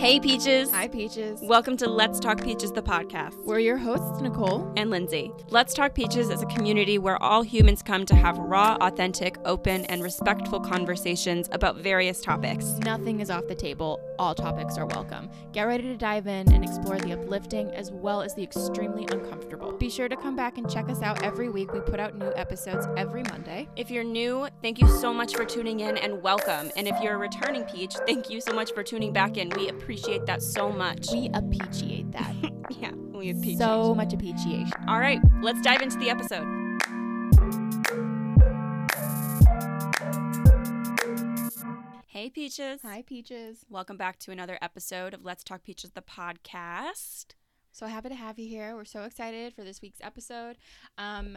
Hey, Peaches. Hi, Peaches. Welcome to Let's Talk Peaches, the podcast. We're your hosts, Nicole. and Lindsay. Let's Talk Peaches is a community where all humans come to have raw, authentic, open, and respectful conversations about various topics. Nothing is off the table. All topics are welcome. Get ready to dive in and explore the uplifting as well as the extremely uncomfortable. Be sure to come back and check us out every week. We put out new episodes every Monday. If you're new, thank you so much for tuning in and welcome. And if you're a returning Peach, thank you so much for tuning back in. We appreciate that so much. We appreciate that. yeah, we appreciate so much appreciation. All right, let's dive into the episode. Hey, Peaches. Hi, Peaches. Welcome back to another episode of Let's Talk Peaches, the podcast. So happy to have you here. We're so excited for this week's episode. Um,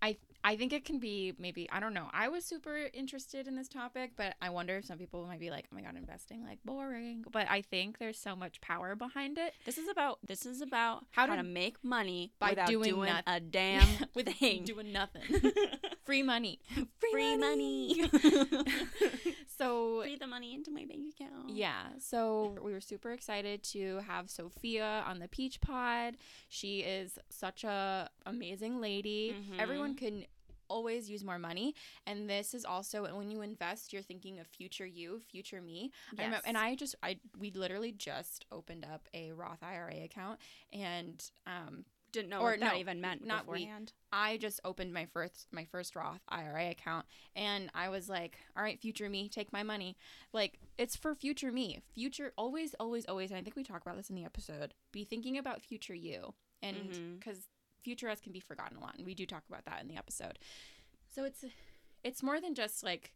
I I think it can be maybe I don't know. I was super interested in this topic, but I wonder if some people might be like, "Oh my god, investing like boring." But I think there's so much power behind it. This is about this is about how, How to, to- make money by without doing doing, a damn with thing. doing nothing. Free money. Free money. so Free the money into my bank account. yeah, so we were super excited to have Sophia on the Peach Pod. She is such a amazing lady. Mhm. Everyone can always use more money, and this is also when you invest, you're thinking of future you, future me. I remember, Yes. and I just I we literally just opened up a Roth IRA account, and um, didn't know Or what that no, even meant not we. beforehand. I just opened my first my first Roth IRA account and I was like, all right, future me, take my money. Like it's for future me. Future always always always and I think we talk about this in the episode. Be thinking about future you. And Mhm. cuz future us can be forgotten a lot and we do talk about that in the episode. So it's it's more than just like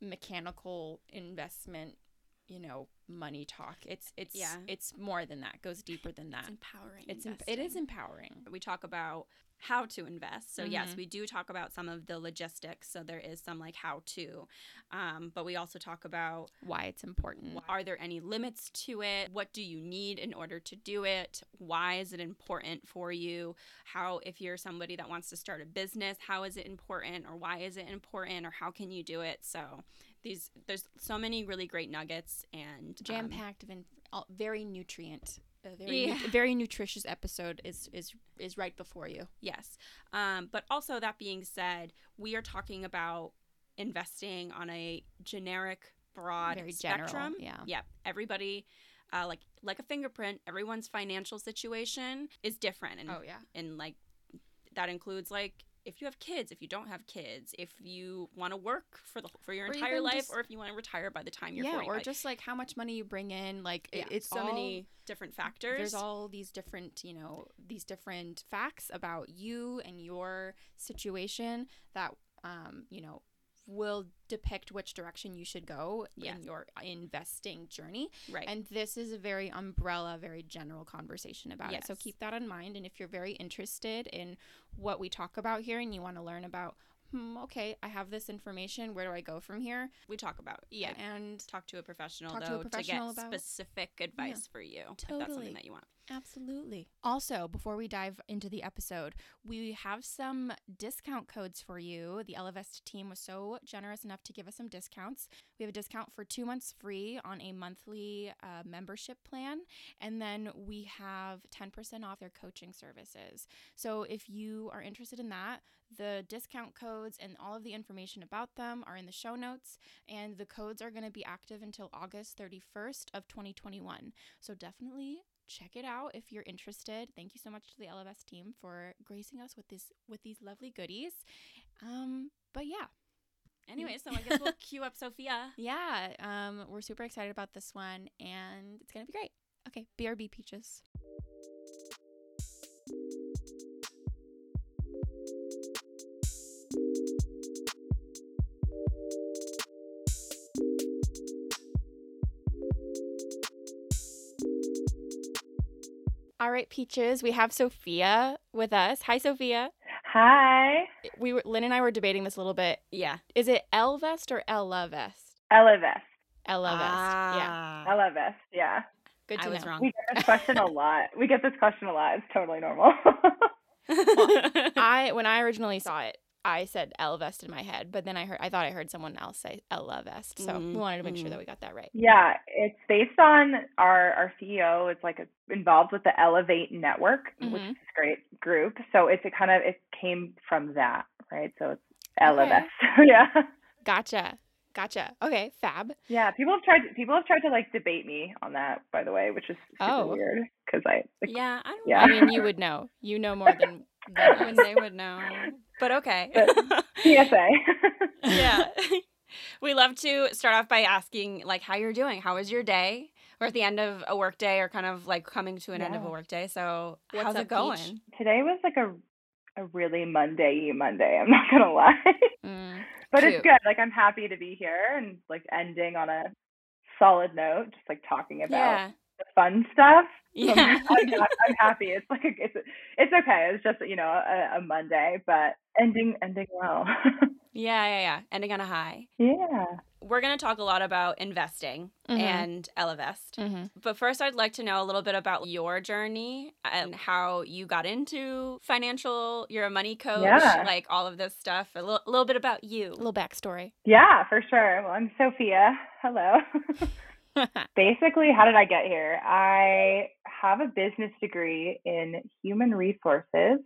mechanical investment, you know, money talk. It's it's Yeah. it's more than that. It goes deeper than that. It's empowering. It's em- it is empowering. we talk about how to invest. So yes, Mhm. we do talk about some of the logistics. So there is some like how to, um, but we also talk about Why it's important. are there any limits to it? What do you need in order to do it? Why is it important for you? How if you're somebody that wants to start a business, how is it important or why is it important or how can you do it? So these there's so many really great nuggets and jam um, packed and very nutrient. A very, Yeah. nu- very nutritious episode is is is right before you. Yes. Um, but also, that being said, we are talking about investing on a generic, broad Very general, spectrum. yeah. Yep. Everybody, uh, like like a fingerprint, everyone's financial situation is different, and yeah, and like that includes like if you have kids, if you don't have kids, if you want to work for the for your Or entire life, just- or if you want to retire by the time you're yeah, 40. or like, just like how much money you bring in. Like it, yeah, it's so all, many different factors. There's all these different, you know, these different facts about you and your situation that, um, you know, will depict which direction you should go Yes. in your investing journey. right. And this is a very umbrella, very general conversation about it. So keep that in mind. And if you're very interested in what we talk about here and you want to learn about, hmm, okay, I have this information, where do I go from here? we talk about Yeah. And talk to a professional Talk to a though professional to get about- specific advice for you if that's something that you want. Absolutely. Also, before we dive into the episode, we have some discount codes for you. The Ellevest team was so generous enough to give us some discounts. We have a discount for two months free on a monthly uh, membership plan, and then we have 10% off their coaching services. So if you are interested in that, the discount codes and all of the information about them are in the show notes, and the codes are going to be active until August 31st of 2021. So definitely check it out if you're interested. Thank you so much to the Ellevest team for gracing us with this with these lovely goodies. Um, but yeah, Anyway, so I guess we'll cue up Sophia. yeah, um, we're super excited about this one, and it's gonna be great. Okay, BRB peaches. All right, peaches. We have Sophia with us. Hi, Sophia. Hi, We were Lynn and I were debating this a little bit. Yeah. Is it L vest or Ella vest? Ella Vest. Ella vest. Yeah. Ah. Ella Vest, yeah. Good to I was know. wrong. We get this question a lot. We get this question a lot. It's totally normal. I when I originally saw it, I said Ellevest in my head, but then I heard I thought I heard someone else say Ellevest. So Mhm, we wanted to make sure mhm. that we got that right. Yeah, it's based on our our CEO. It's like involved with the Ellevate Network, which Mhm. is a great group. So it's a kind of it came from that, right? So it's Okay. Ellevest. yeah. Gotcha. Gotcha. Okay, fab. Yeah, people have tried people have tried to like debate me on that, by the way, which is super Oh. weird because I like, Yeah, I don't Yeah. I mean, you would know. You know more than, than when they would know. But okay. PSA. yeah. we love to start off by asking like how you're doing. How was your day? We're at the end of a work day or kind of like coming to an end of a Yeah. work day. So What's how's up, it going? Peach? Today was like a a really Monday Monday, I'm not gonna lie. Mm, but Cute. it's good. Like I'm happy to be here and like ending on a solid note, just like talking about Yeah. the fun stuff. Yeah. I'm, I'm, happy. It's like a, it's it's okay. It's just you know a, a Monday, but ending ending well. Yeah, yeah, yeah. Ending on a high. yeah. We're going to talk a lot about investing Mhm. and Ellevest. mhm. But first, I'd like to know a little bit about your journey and how you got into financial. You're a money coach, Yeah. like all of this stuff. A little, little bit about you. A little backstory. Yeah, for sure. Well, I'm Sophia. Hello. Basically, how did I get here? I have a business degree in human resources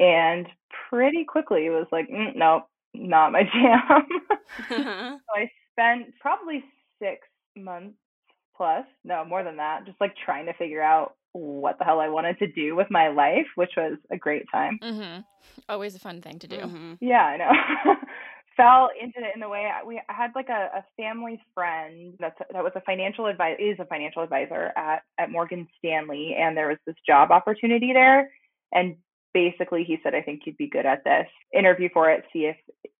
and pretty quickly it was like, mm, nope, not my jam. so I spent probably six months plus, no, more than that, just like trying to figure out what the hell I wanted to do with my life, which was a great time. hmm Always a fun thing to do. Mhm. Yeah, I know. Fell into it in the way I, we I had like a, a family friend that's that was a financial advisor is a financial advisor at at Morgan Stanley, and there was this job opportunity there, and basically he said I think you'd be good at this. Interview for it, see if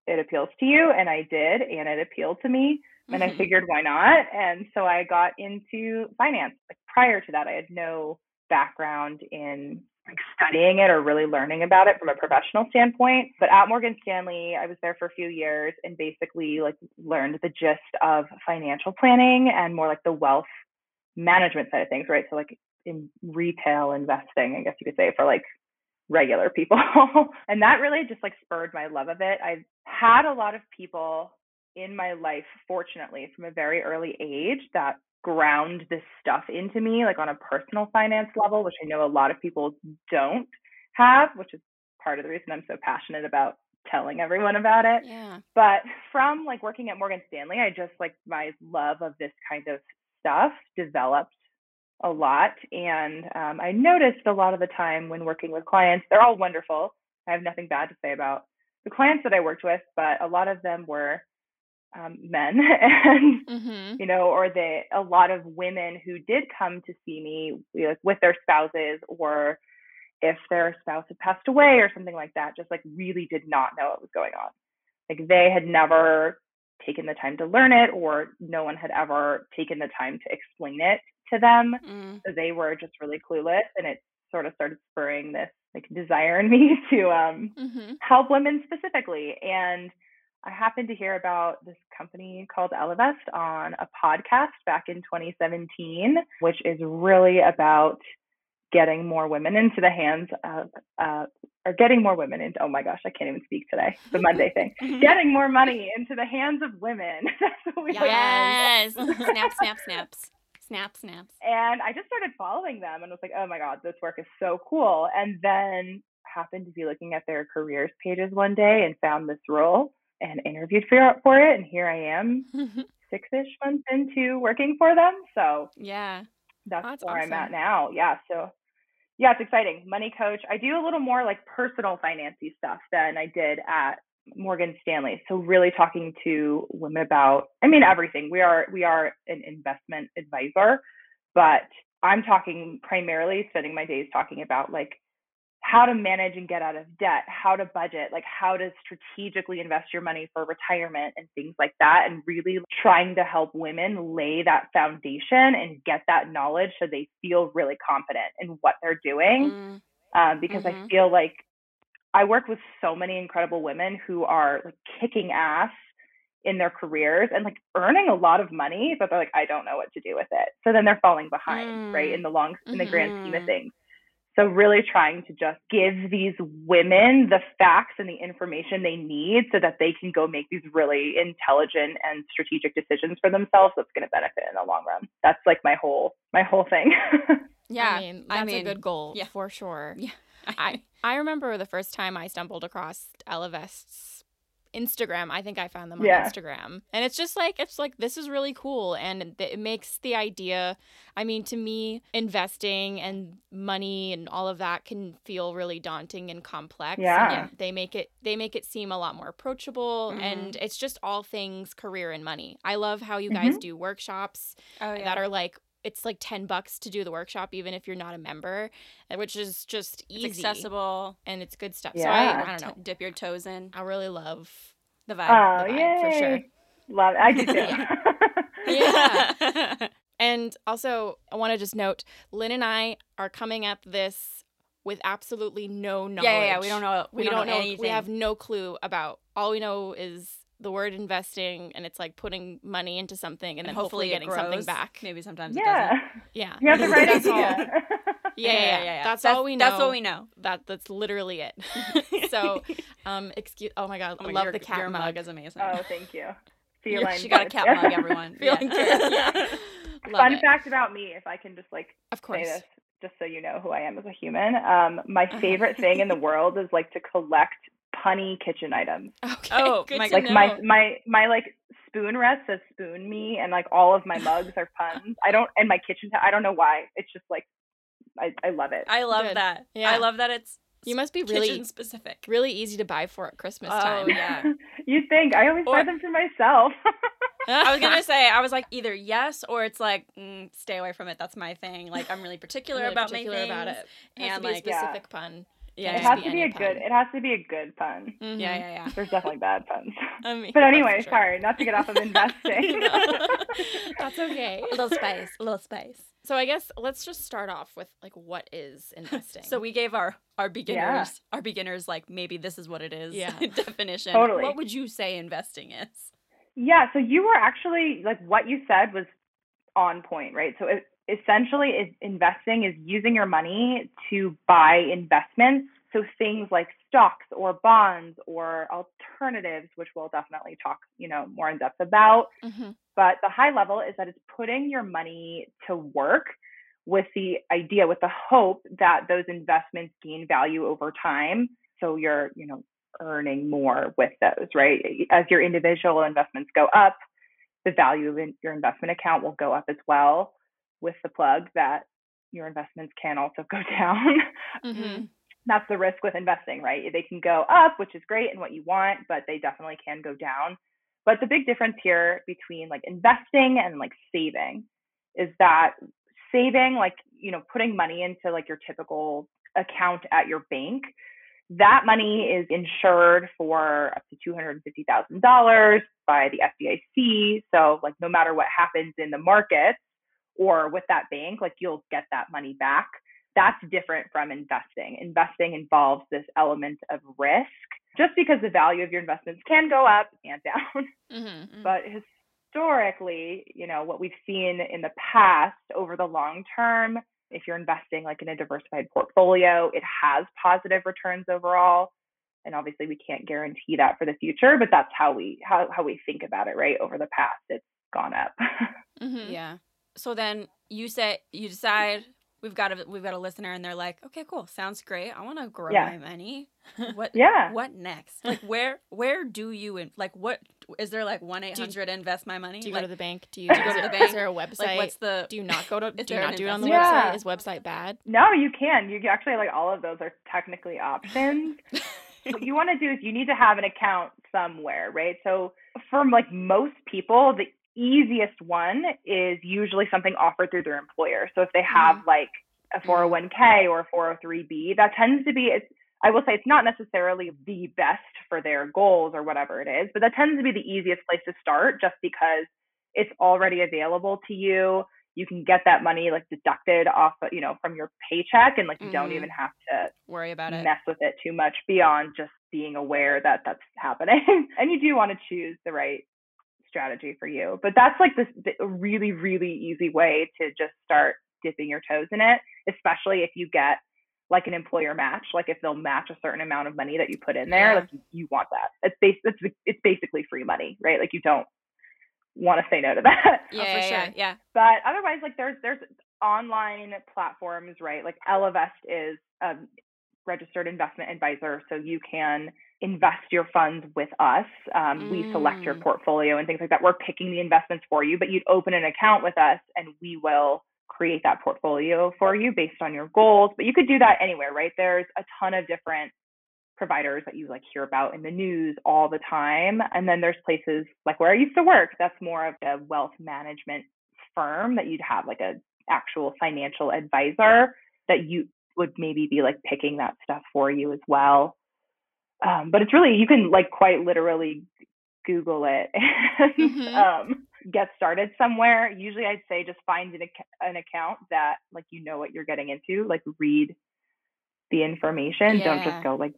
it appeals to you, and I did, and it appealed to me, and I Mhm. figured why not, and so I got into finance. Like prior to that, I had no background in like studying it or really learning about it from a professional standpoint. But at Morgan Stanley, I was there for a few years and basically like learned the gist of financial planning and more like the wealth management side of things, right? So like in retail investing, I guess you could say for like regular people. and that really just like spurred my love of it. I've had a lot of people in my life, fortunately, from a very early age that ground this stuff into me, like on a personal finance level, which I know a lot of people don't have, which is part of the reason I'm so passionate about telling everyone about it. Yeah. But from like working at Morgan Stanley, I just like my love of this kind of stuff developed a lot. And um, I noticed a lot of the time when working with clients, they're all wonderful. I have nothing bad to say about the clients that I worked with, but a lot of them were um, men and hmm you know, or the a lot of women who did come to see me like with their spouses or if their spouse had passed away or something like that, just like really did not know what was going on. Like they had never taken the time to learn it or no one had ever taken the time to explain it to them. Mm. So they were just really clueless and it sort of started spurring this like desire in me to um hmm help women specifically. And I happened to hear about this company called Ellevest on a podcast back in 2017, which is really about getting more women into the hands of, uh, or getting more women into, oh my gosh, I can't even speak today, the Monday thing. Getting more money into the hands of women. That's what we Yes. snap, snap, snaps. Snap, snaps. and I just started following them and was like, oh my God, this work is so cool. And then happened to be looking at their careers pages one day and found this role and interviewed for, for it. And here I am, six ish months into working for them. So Yeah. that's, That's where I'm at now. Yeah. So yeah, it's exciting. Money coach. I do a little more like personal financy stuff than I did at Morgan Stanley. So really talking to women about I mean everything. We are we are an investment advisor, but I'm talking primarily spending my days talking about like how to manage and get out of debt, how to budget, like how to strategically invest your money for retirement and things like that. And really trying to help women lay that foundation and get that knowledge so they feel really confident in what they're doing. Mm. Um, because I Mhm. feel like I work with so many incredible women who are like kicking ass in their careers and like earning a lot of money, but they're like, I don't know what to do with it. So then they're falling behind, right? Mm. In the long, in the grand scheme of Mhm. things. So, really trying to just give these women the facts and the information they need so that they can go make these really intelligent and strategic decisions for themselves that's going to benefit in the long run. That's like my whole my whole thing. yeah, I mean, that's I mean, a good goal yeah. for sure. Yeah. I I remember the first time I stumbled across Ellevest's Instagram. I think I found them on Yeah. Instagram. And it's just like it's like this is really cool and it makes the idea I mean to me investing and money and all of that can feel really daunting and complex. Yeah. And they make it they make it seem a lot more approachable Mhm. and it's just all things career and money. I love how you guys do workshops Oh that are like it's like 10 bucks to do the workshop even if you're not a member uh, which is just easy it's accessible. and it's good stuff so Yeah. I, I don't know dip your toes in i really love the oh, vibe. the vibe, yay. for sure. Love it. I do too. Yeah. and also i want to just note lynn and i are coming at this with absolutely no knowledge yeah, yeah, yeah. We don't know. We, we, don't, know, anything. we have no clue about all we know is the word investing and it's like putting money into something and, and then hopefully, it getting something back Maybe sometimes it yeah. doesn't. yeah You have the right That's all. idea. Yeah, yeah, yeah, That's, all we know. That's what we know. That that's literally it. so, um, excuse. Oh my god, Oh I my- love your, the cat your mug. mug is amazing. oh, thank you. See you she got a cat mug, everyone. Feeling Yeah. Yeah. Love Fun it. fact about me, if I can just like Of say course. this, just so you know who I am as a human. Um, my Uh-huh. favorite thing in the world is like to collect punny kitchen items. Okay. Oh, good my- to Like know. my my my like spoon rest says spoon me, and like all of my mugs are puns. I don't and my kitchen. I don't know why. It's just like I I love it. I love Good. that. Yeah. I love that it's You must be really specific. really easy to buy for at Christmas Oh, time. yeah. you think I always buy them for myself. I was gonna say I was like either yes or it's like mm, stay away from it. That's my thing. Like I'm really particular Really about particular my things. about it. It has and to be like a Yeah. specific pun. Yeah, it has to be any a good. pun. It has to be a good pun. Mhm. yeah, yeah, yeah. There's definitely bad puns. I mean, But anyway, sure. sorry, not to get off of investing. That's okay. A little spice, a little spice. So I guess let's just start off with like what is investing. So we gave our our beginners our beginners like maybe this is what it is Yeah. definition. Totally. What would you say investing is? Yeah, so you were actually like what you said was on point, right? So it, essentially, is investing is using your money to buy investments. So things like stocks or bonds or alternatives, which we'll definitely talk, you know, more in depth about. Mhm. But the high level is that it's putting your money to work with the idea, with the hope that those investments gain value over time. So you're, you know, earning more with those, right? As your individual investments go up, the value of your investment account will go up as well, with the plug that your investments can also go down. Mhm. That's the risk with investing, right? They can go up, which is great and what you want, but they definitely can go down. But the big difference here between like investing and like saving is that saving, like, you know, putting money into like your typical account at your bank, that money is insured for up to $250,000 by the FDIC. So, like, no matter what happens in the markets or with that bank, like, you'll get that money back. That's different from investing. Investing involves this element of risk just because the value of your investments can go up and down. Mhm. But historically, you know, what we've seen in the past over the long term, if you're investing like in a diversified portfolio, it has positive returns overall. And obviously we can't guarantee that for the future, but that's how we how, how we think about it, right? Over the past, it's gone up. Mhm. Yeah. So then you say you decide we've got a we've got a listener and they're like, okay, cool, sounds great. I want to grow Yeah. my money. What? yeah. What next? Like where where do you in, like what is there like one eight hundred invest my money? Do you like, go to the bank? Do you, Do you go to the bank? Is there a website? like what's the do you not go to? Is Do you not do it on the investment? website? Is website bad? No, you can. You actually like all of those are technically options. what you want to do is you need to have an account somewhere, right? So for like most people, the easiest one is usually something offered through their employer. So if they have like a 401k or a 403b, that tends to be it's I will say it's not necessarily the best for their goals or whatever it is, but that tends to be the easiest place to start just because it's already available to you. You can get that money like deducted off, you know, from your paycheck and like you don't Mhm. even have to worry about it? mess with it too much beyond just being aware that that's happening. and you do want to choose the right strategy for you. But that's like this the, a really, really easy way to just start dipping your toes in it, especially if you get like an employer match. Like if they'll match a certain amount of money that you put in there, Yeah. like you, you want that. It's bas- it's it's basically free money, right? Like you don't want to say no to that. Oh, Yeah, for sure. Yeah. But otherwise, like there's there's online platforms, right? Like Ellevest is a registered investment advisor, so you can invest your funds with us. Um, We select your Mm. portfolio and things like that. We're picking the investments for you, but you'd open an account with us, and we will create that portfolio for you based on your goals. But you could do that anywhere, right? There's a ton of different providers that you like hear about in the news all the time. And then there's places like where I used to work, that's more of a wealth management firm that you'd have like a actual financial advisor that you would maybe be like picking that stuff for you as well. Um, but it's really you can like quite literally Google it and Mhm. um, get started somewhere. Usually, I'd say just find an, ac- an account that like you know what you're getting into. Like read the information. Don't just go like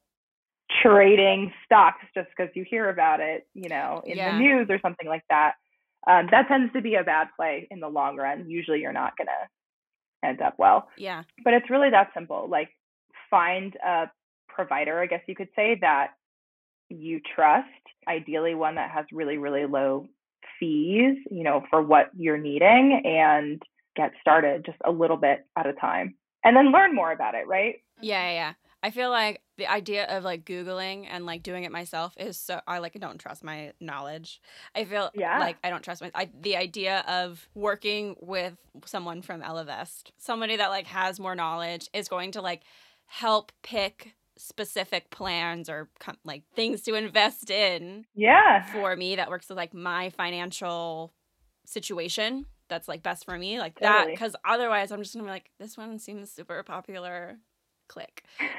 trading stocks just because you hear about it, you know, in Yeah. the news or something like that. Um, that tends to be a bad play in the long run. Usually, you're not gonna end up well Yeah. but it's really that simple like find a provider i guess you could say that you trust ideally one that has really really low fees you know for what you're needing and get started just a little bit at a time and then learn more about it right Yeah, yeah, yeah. I feel like the idea of like Googling and like doing it myself is so I like don't trust my knowledge. I feel Yeah. like I don't trust my I, the idea of working with someone from Ellevest, somebody that like has more knowledge is going to like help pick specific plans or com- like things to invest in yeah. for me that works with like my financial situation that's like best for me like that because otherwise i'm just gonna be like this one seems super popular. Click.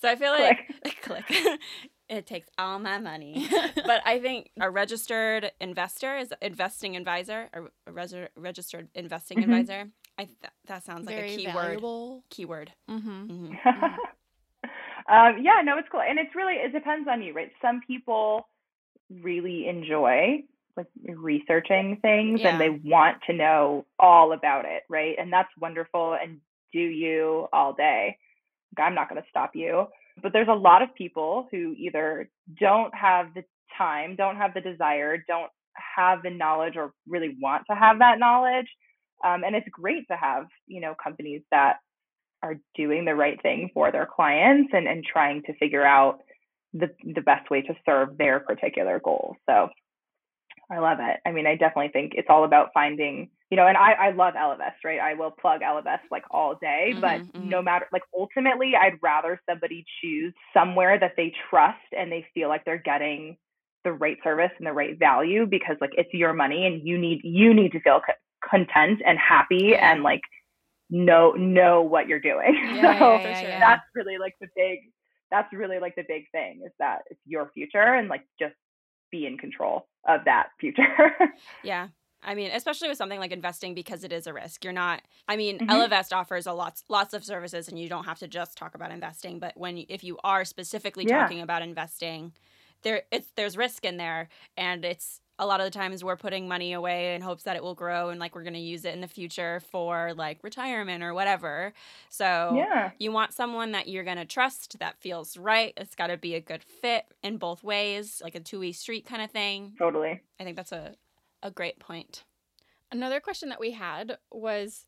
So i feel like click. it takes all my money. But i think a registered investor is investing advisor a, a resi- registered investing Mhm. advisor i th- that sounds like a keyword valuable. keyword. Mm-hmm. Mhm. Um, yeah, no, it's cool, and it's really it depends on you, right? Some people really enjoy like researching things Yeah. and they want to know all about it, right? And that's wonderful. And do you all day? I'm not going to stop you, but there's a lot of people who either don't have the time, don't have the desire, don't have the knowledge, or really want to have that knowledge. Um, and it's great to have, you know, companies that are doing the right thing for their clients and, and trying to figure out the the best way to serve their particular goals. So I love it. I mean, I definitely think it's all about finding, you know, and I, I love Ellevest, right? I will plug Ellevest like all day, but Mhm, mhm. no matter, like ultimately, I'd rather somebody choose somewhere that they trust and they feel like they're getting the right service and the right value because like it's your money and you need you need to feel co- content and happy and like know know what you're doing. Yeah, so yeah, yeah, that's really like the big that's really like the big thing is that it's your future and like just be in control of that future. Yeah. I mean, especially with something like investing because it is a risk. You're not I mean, Mhm. Ellevest offers a lots lots of services and you don't have to just talk about investing, but when if you are specifically talking about investing, there it's there's risk in there and it's a lot of the times we're putting money away in hopes that it will grow and like we're going to use it in the future for like retirement or whatever. So yeah. you want someone that you're going to trust that feels right. It's got to be a good fit in both ways, like a two-way street kind of thing. Totally. I think that's a a great point. Another question that we had was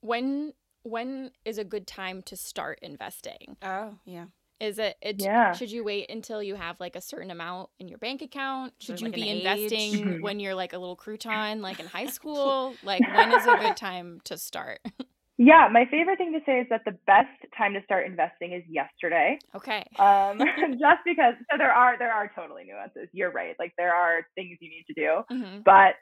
when when is a good time to start investing? Oh, yeah. Is it, it Yeah. should you wait until you have like a certain amount in your bank account? Should there, you like, be investing age? Mhm. when you're like a little crouton like in high school? like when is a good time to start? Yeah, my favorite thing to say is that the best time to start investing is yesterday. okay. Um, just because so there are there are totally nuances. You're right. Like there are things you need to do, hmm but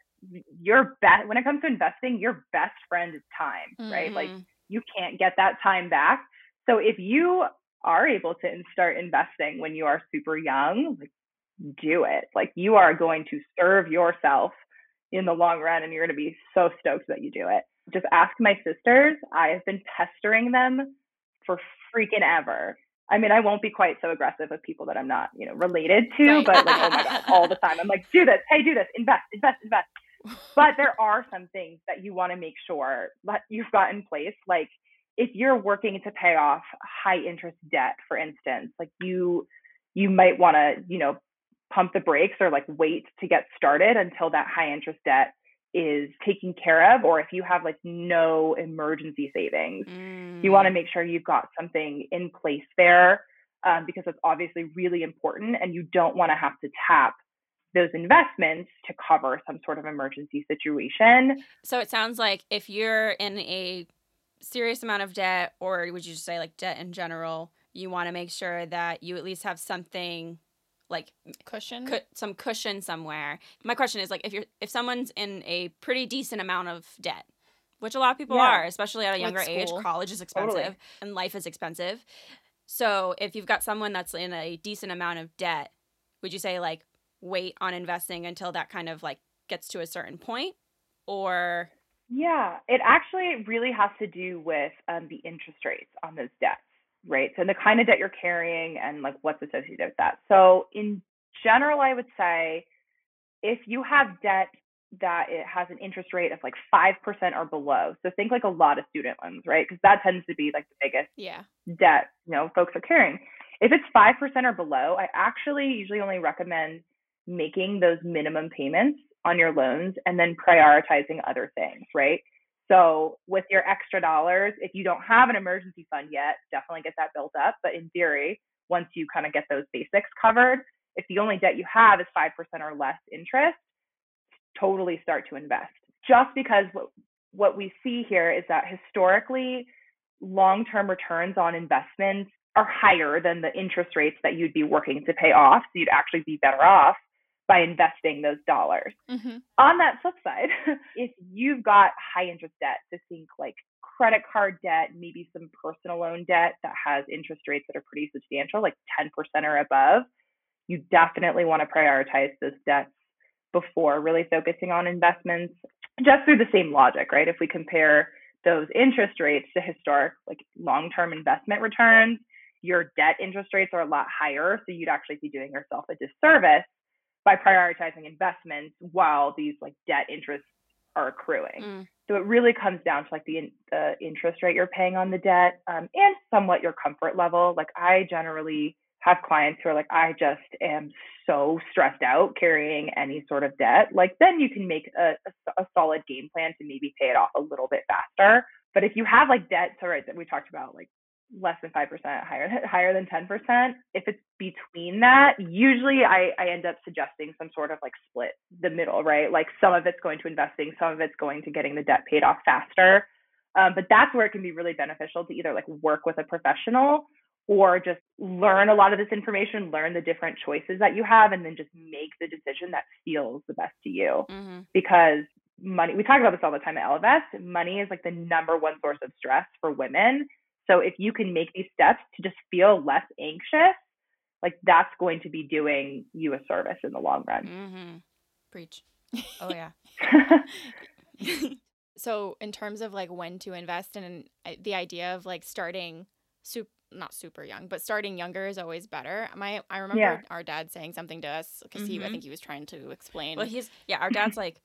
your best when it comes to investing, your best friend is time, right? Like Mhm. you can't get that time back. So if you are able to start investing when you are super young, like do it. Like you are going to serve yourself in the long run and you're going to be so stoked that you do it. Just ask my sisters. I have been pestering them for freaking ever. I mean, I won't be quite so aggressive with people that I'm not, you know, related to, but like, oh my God, all the time. I'm like, do this. Hey, do this. Invest, invest, invest but there are some things that you want to make sure that you've got in place like if you're working to pay off high interest debt, for instance, like you you might want to, you know, pump the brakes or like wait to get started until that high interest debt is taken care of or if you have like no emergency savings mm. you want to make sure you've got something in place there um, because it's obviously really important and you don't want to have to tap those investments to cover some sort of emergency situation so it sounds like if you're in a serious amount of debt or would you just say like debt in general you want to make sure that you at least have something like cushion? cu- some cushion somewhere. My question is like if you're if someone's in a pretty decent amount of debt which a lot of people yeah. are especially at a younger like age college is expensive totally. and life is expensive. So if you've got someone that's in a decent amount of debt would you say like wait on investing until that kind of like gets to a certain point? Or yeah it actually really has to do with um, the interest rates on those debts right? So the kind of debt you're carrying and like what's associated with that. So in general, I would say if you have debt that it has an interest rate of like 5% or below. So think like a lot of student loans, right? Because that tends to be like the biggest yeah. debt, you know, folks are carrying. If it's 5% or below, I actually usually only recommend making those minimum payments on your loans and then prioritizing other things, right? So with your extra dollars, if you don't have an emergency fund yet, definitely get that built up. But in theory, once you kind of get those basics covered, if the only debt you have is 5% or less interest, totally start to invest. Just because what, what we see here is that historically, long term returns on investments are higher than the interest rates that you'd be working to pay off. So you'd actually be better off by investing those dollars. Mm-hmm. On that flip side, if you've got high interest debt, to think like credit card debt, maybe some personal loan debt that has interest rates that are pretty substantial, like 10% or above, you definitely want to prioritize those debts before really focusing on investments, just through the same logic, right? If we compare those interest rates to historic, like long term investment returns, your debt interest rates are a lot higher. So you'd actually be doing yourself a disservice by prioritizing investments while these like debt interests are accruing. Mm. So it really comes down to like the, the interest rate you're paying on the debt um, and somewhat your comfort level. Like I generally have clients who are like, I just am so stressed out carrying any sort of debt. Like then you can make a, a, a solid game plan to maybe pay it off a little bit faster. But if you have like debt, so right, that we talked about like less than 5%, higher higher than 10%. If it's between that, usually I, I end up suggesting some sort of like split the middle, right? Like some of it's going to investing, some of it's going to getting the debt paid off faster. Um, but that's where it can be really beneficial to either like work with a professional or just learn a lot of this information, learn the different choices that you have, and then just make the decision that feels the best to you. Mm-hmm. Because money, we talk about this all the time at Ellevest, money is like the number one source of stress for women so if you can make these steps to just feel less anxious, like that's going to be doing you a service in the long run. Mm-hmm. Preach. Oh yeah. so in terms of like when to invest and the idea of like starting super not super young, but starting younger is always better. My I remember yeah. our dad saying something to us because mm-hmm. he I mm-hmm. think he was trying to explain. Well, he's yeah, our dad's like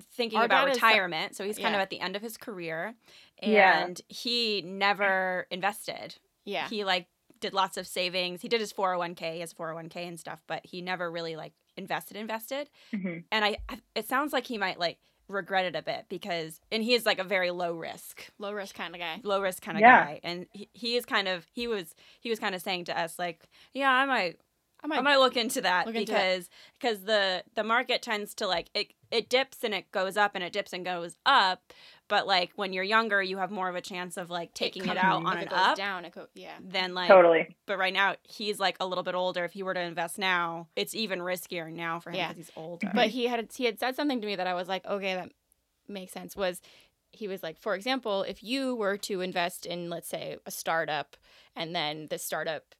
thinking Our about retirement. Is, so he's kind yeah. of at the end of his career and yeah. he never invested. Yeah. He like did lots of savings. He did his 401k, his 401k and stuff, but he never really like invested invested. Mm-hmm. And I it sounds like he might like regret it a bit because and he is like a very low risk low risk kind of guy low risk kind of yeah. guy and he, he is kind of he was he was kind of saying to us like yeah i might I might, I might look into that look because because the the market tends to like it it dips and it goes up and it dips and goes up but like when you're younger you have more of a chance of like taking it, it out on an up down it go, yeah. then like totally. but right now he's like a little bit older. If he were to invest now it's even riskier now for him because yeah. he's older. But he had he had said something to me that I was like okay that makes sense was he was like for example if you were to invest in let's say a startup and then the startup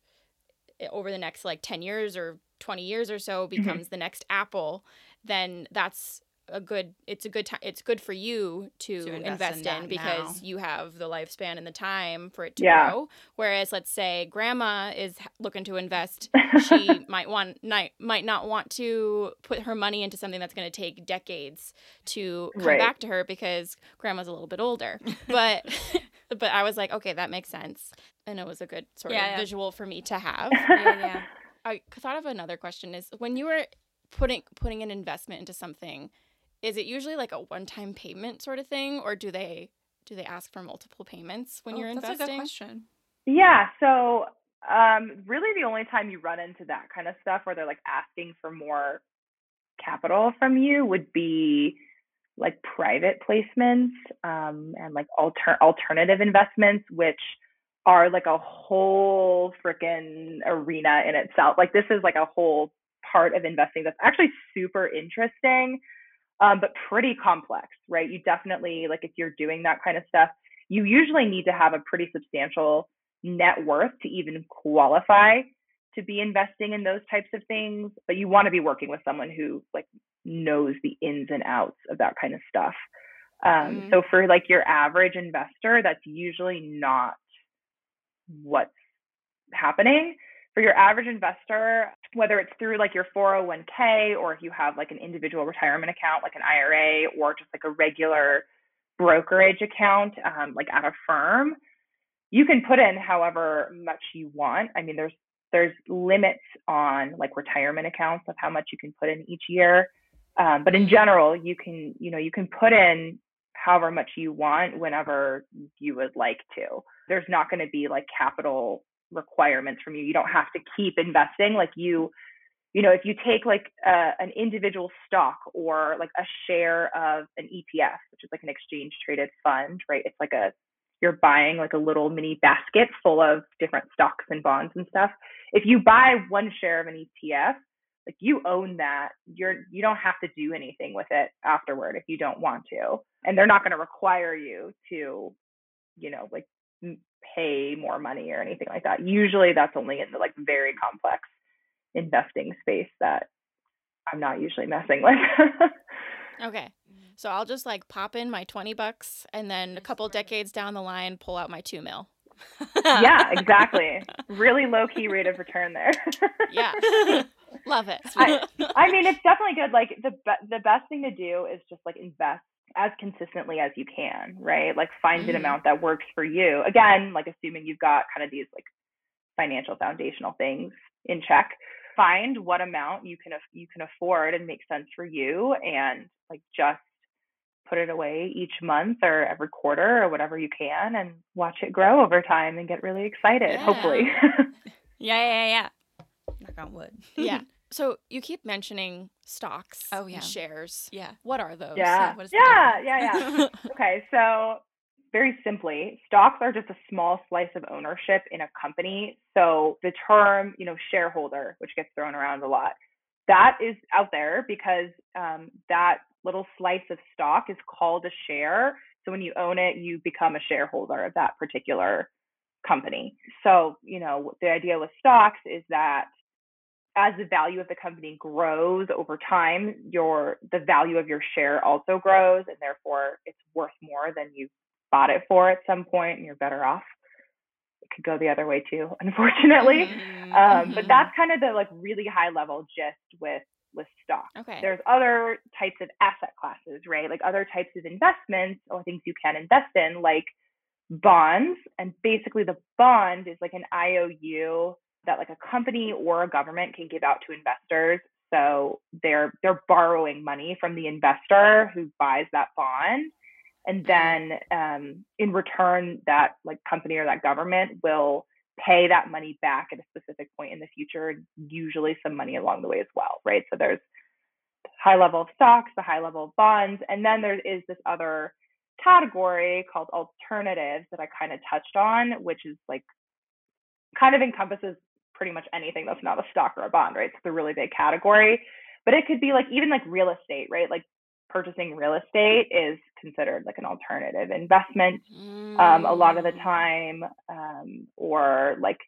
over the next like 10 years or 20 years or so mm-hmm. becomes mm-hmm. the next apple then that's a good it's a good time it's good for you to, to invest, invest, in, in because now. you have the lifespan and the time for it to yeah. grow whereas let's say grandma is looking to invest she might want might, might not want to put her money into something that's going to take decades to come right. back to her because grandma's a little bit older but but I was like, okay, that makes sense. And it was a good sort Yeah, of yeah. visual for me to have. Yeah, yeah. I thought of another question is when you were putting putting an investment into something, is it usually like a one-time payment sort of thing or do they do they ask for multiple payments when Oh, you're that's investing? a good question. Yeah. So, um, really, the only time you run into that kind of stuff where they're like asking for more capital from you would be like private placements um, and like alter- alternative investments, which are like a whole freaking arena in itself. Like, this is like a whole part of investing that's actually super interesting, um, but pretty complex, right? You definitely, like, if you're doing that kind of stuff, you usually need to have a pretty substantial net worth to even qualify to be investing in those types of things but you want to be working with someone who like knows the ins and outs of that kind of stuff. Um, Mhm. so for like your average investor that's usually not what's happening. For your average investor whether it's through like your 401k or if you have like an individual retirement account like an ira or just like a regular brokerage account um, like at a firm you can put in however much you want. I mean there's there's limits on like retirement accounts of how much you can put in each year um, but in general you can you know you can put in however much you want whenever you would like to. There's not going to be like capital requirements from you. You don't have to keep investing. Like you you know if you take like uh, an individual stock or like a share of an etf which is like an exchange traded fund right? It's like a you're buying like a little mini basket full of different stocks and bonds and stuff. If you buy one share of an etf like you own that you're you don't have to do anything with it afterward if you don't want to and they're not going to require you to you know like pay more money or anything like that usually that's only in the like very complex investing space that i'm not usually messing with Okay. So I'll just like pop in my 20 bucks and then a couple decades down the line pull out my 2 mil. yeah exactly really low key rate of return there Yeah. Love it. I- I mean, it's definitely good. Like the be- the best thing to do is just like invest as consistently as you can, right? Like find an Mhm. amount that works for you. Again, like assuming you've got kind of these like financial foundational things in check. Find what amount you can af- you can afford and make sense for you, and like just put it away each month or every quarter or whatever you can, and watch it grow over time and get really excited. Yeah. Hopefully. Yeah, yeah, yeah. Knock on wood. yeah. So you keep mentioning stocks Oh, and yeah. shares. Yeah. What are those? yeah. what is the Yeah. Yeah. Yeah. Okay, so very simply, stocks are just a small slice of ownership in a company. So the term, you know, shareholder, which gets thrown around a lot, that is out there because um, that little slice of stock is called a share. So when you own it, you become a shareholder of that particular company. So, you know, the idea with stocks is that as the value of the company grows over time, your the value of your share also grows, and therefore it's worth more than you bought it for at some point, and you're better off. It could go the other way too, unfortunately. Mhm, Um, but mhm. that's kind of the like really high level gist with with stock. Okay. There's other types of asset classes, right? Like other types of investments or things you can invest in, like bonds. And basically, the bond is like an IOU that like a company or a government can give out to investors. So they're they're borrowing money from the investor who buys that bond, and then um, in return, that like company or that government will pay that money back at a specific point in the future, usually some money along the way as well, right? So there's high level of stocks, the high level of bonds, and then there is this other category called alternatives that I kind of touched on, which is like kind of encompasses pretty much anything that's not a stock or a bond, right? So it's a really big category. But it could be like even like real estate, right? Like purchasing real estate is considered like an alternative investment um, a lot of the Mm. time, um, or like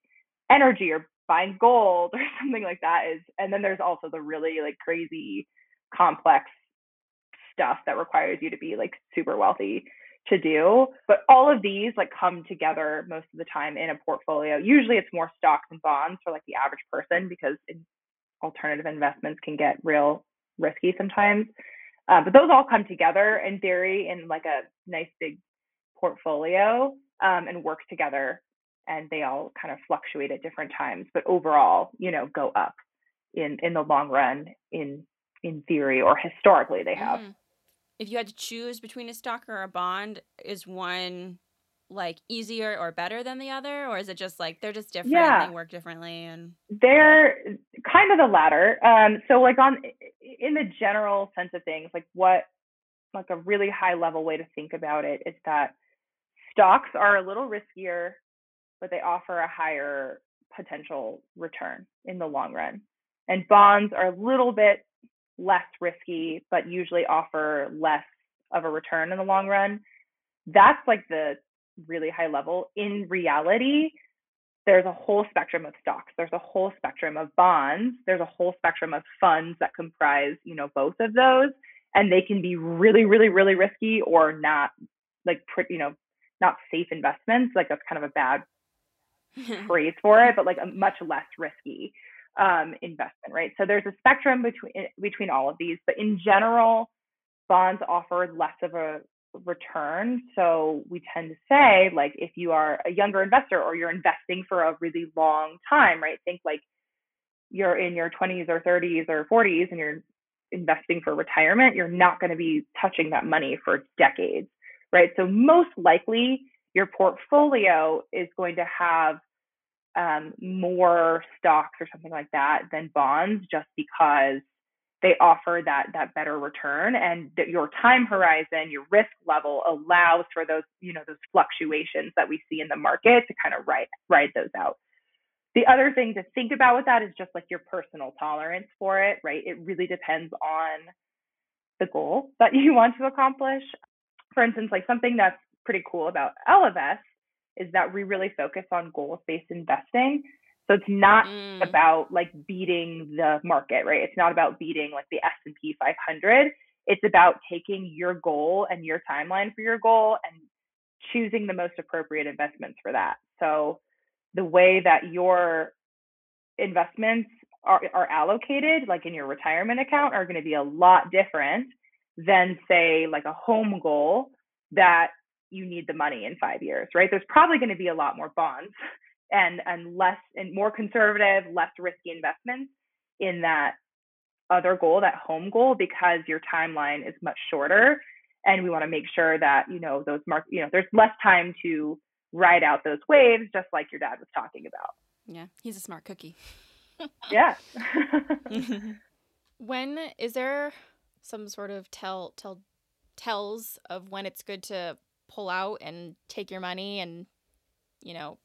energy or buying gold or something like that is. And then there's also the really like crazy complex stuff that requires you to be like super wealthy to do. But all of these like come together most of the time in a portfolio. Usually it's more stocks and bonds for like the average person because alternative investments can get real risky sometimes. Uh, but those all come together in theory in like a nice big portfolio. um, and work together and they all kind of fluctuate at different times but overall you know go up in in the long run in in theory or historically they have mm. If you had to choose between a stock or a bond is one like easier or better than the other? Or is it just like they're just different yeah. they work differently and they're kind of the latter. Um so like on in the general sense of things like what like a really high level way to think about it is that stocks are a little riskier but they offer a higher potential return in the long run. And bonds are a little bit less risky but usually offer less of a return in the long run that's like the really high level. In reality, there's a whole spectrum of stocks. There's a whole spectrum of bonds. There's a whole spectrum of funds that comprise, you know, both of those. And they can be really, really, really risky or not like, you know, not safe investments. Like that's kind of a bad phrase for it, but like a much less risky um, investment, right? So there's a spectrum between between all of these, but in general, bonds offer less of a return. So we tend to say, like, if you are a younger investor or you're investing for a really long time, right? Think like you're in your 20s or 30s or 40s and you're investing for retirement, you're not going to be touching that money for decades, right? So most likely your portfolio is going to have um, more stocks or something like that than bonds just because they offer that that better return and that your time horizon your risk level allows for those you know those fluctuations that we see in the market to kind of ride ride those out. The other thing to think about with that is just like your personal tolerance for it right? It really depends on the goal that you want to accomplish. For instance like something that's pretty cool about Ellevest is that we really focus on goals based investing so it's not mm. about like beating the market, right? It's not about beating like the S&P 500. It's about taking your goal and your timeline for your goal and choosing the most appropriate investments for that. So the way that your investments are, are allocated, like in your retirement account, are going to be a lot different than say like a home goal that you need the money in five years, right? There's probably going to be a lot more bonds and and less and more conservative, less risky investments in that other goal, that home goal, because your timeline is much shorter. And we want to make sure that, you know, those mark, you know, there's less time to ride out those waves, just like your dad was talking about. Yeah, he's a smart cookie. yeah. when is there some sort of tell tell tells of when it's good to pull out and take your money and you know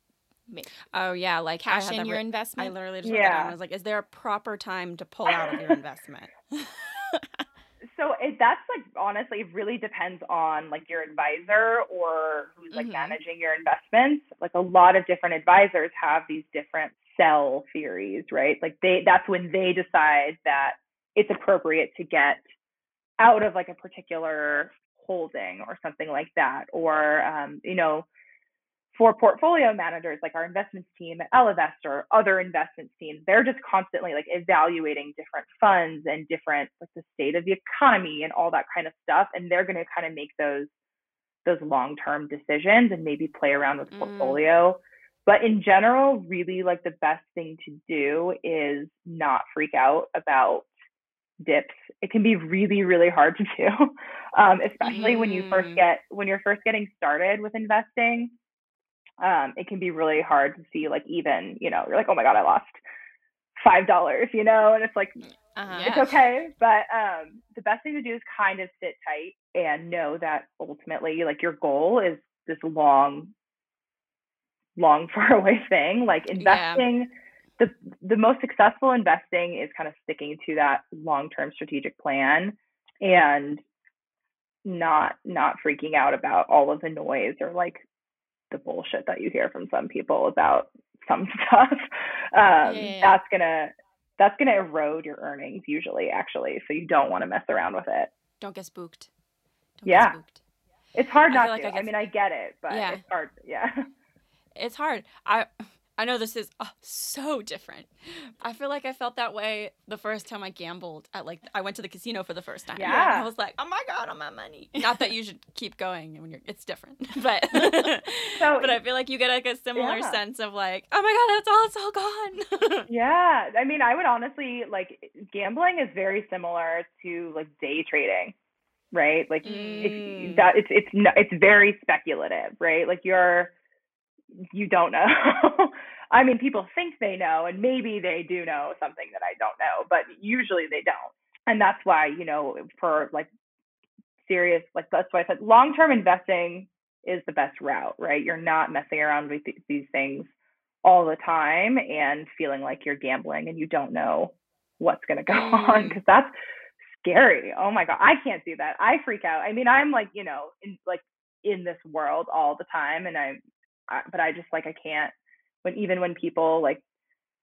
Oh yeah, like cash in your re- investment. I literally just yeah. I was like, is there a proper time to pull out of your investment? so it, that's like honestly, it really depends on like your advisor or who's like mm-hmm. managing your investments. Like a lot of different advisors have these different sell theories, right? Like they that's when they decide that it's appropriate to get out of like a particular holding or something like that, or um, you know for portfolio managers like our investments team at Ellevest or other investments teams, they're just constantly like evaluating different funds and different like the state of the economy and all that kind of stuff. And they're going to kind of make those those long-term decisions and maybe play around with mm. portfolio. But in general, really like the best thing to do is not freak out about dips. It can be really, really hard to do, um, especially mm. when you first mm. get when you're first getting started with investing um, it can be really hard to see like even you know you're like oh my god i lost five dollars you know and it's like uh-huh. it's okay but um, the best thing to do is kind of sit tight and know that ultimately like your goal is this long long far away thing like investing yeah. The the most successful investing is kind of sticking to that long-term strategic plan and not not freaking out about all of the noise or like the bullshit that you hear from some people about some stuff. Um, yeah. that's gonna that's gonna erode your earnings usually actually so you don't want to mess around with it. Don't get spooked. Don't yeah. get spooked. it's hard not I to. Like I, I, mean i get it but yeah. it's hard yeah. It's hard. I I know this is oh, so different. I feel like I felt that way the first time I gambled at like I went to the casino for the first time. Yeah. I was like, oh my god, all my money. Not that you should keep going when you're. It's different, but So but I feel like you get like a similar Yeah. sense of like, oh my god, that's all. It's all gone. Yeah, I mean, I would honestly like gambling is very similar to like day trading, right? Like Mm. that it's it's it's very speculative, right? Like you're you don't know. I mean, people think they know, and maybe they do know something that I don't know, but usually they don't. And that's why you know for like serious like that's why I said long term investing is the best route, right? You're not messing around with th- these things all the time and feeling like you're gambling and you don't know what's going to go on Mm. because that's scary. Oh my god, I can't do that. I freak out. I mean, I'm like, you know, in like in this world all the time and I'm but I just like I can't when even when people like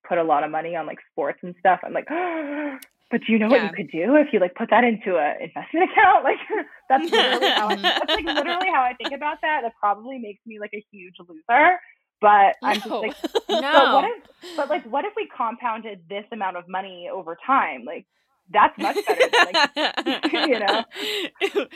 put a lot of money on like sports and stuff, I'm like but do you know what you could do if you like put that into an investment account? Like that's literally how I, that's like literally how I think about that. That probably makes me like a huge loser. But I'm just like no. but what if but like what if we compounded this amount of money over time? Like that's much better than like you know?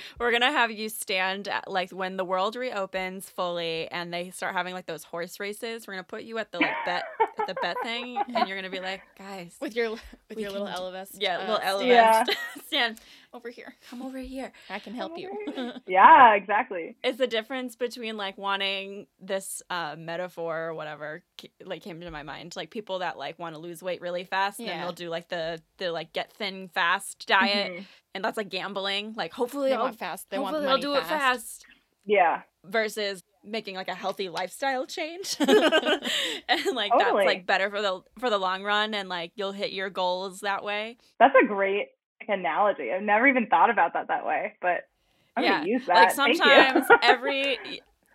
We're gonna have you stand at, like when the world reopens fully and they start having like those horse races. We're gonna put you at the like bet at the bet thing, and you're gonna be like, guys, with your with your little can do- Ellevest. yeah, uh, little stand elephant Yeah. stand. Over here. Come over here. I can help you. yeah, exactly. It's the difference between like wanting this uh, metaphor or whatever like came to my mind, like people that like want to lose weight really fast, and then Yeah. they'll do like the the like get thin fast diet, Mhm. and that's like gambling. Like hopefully they I'll want fast. They want hopefully money I'll do it fast. Yeah. versus making like a healthy lifestyle change and like that's like better for the for the long run and like you'll hit your goals that way That's a great like, analogy. I've never even thought about that that way, but I'm Yeah, gonna use that. like Thank you. sometimes every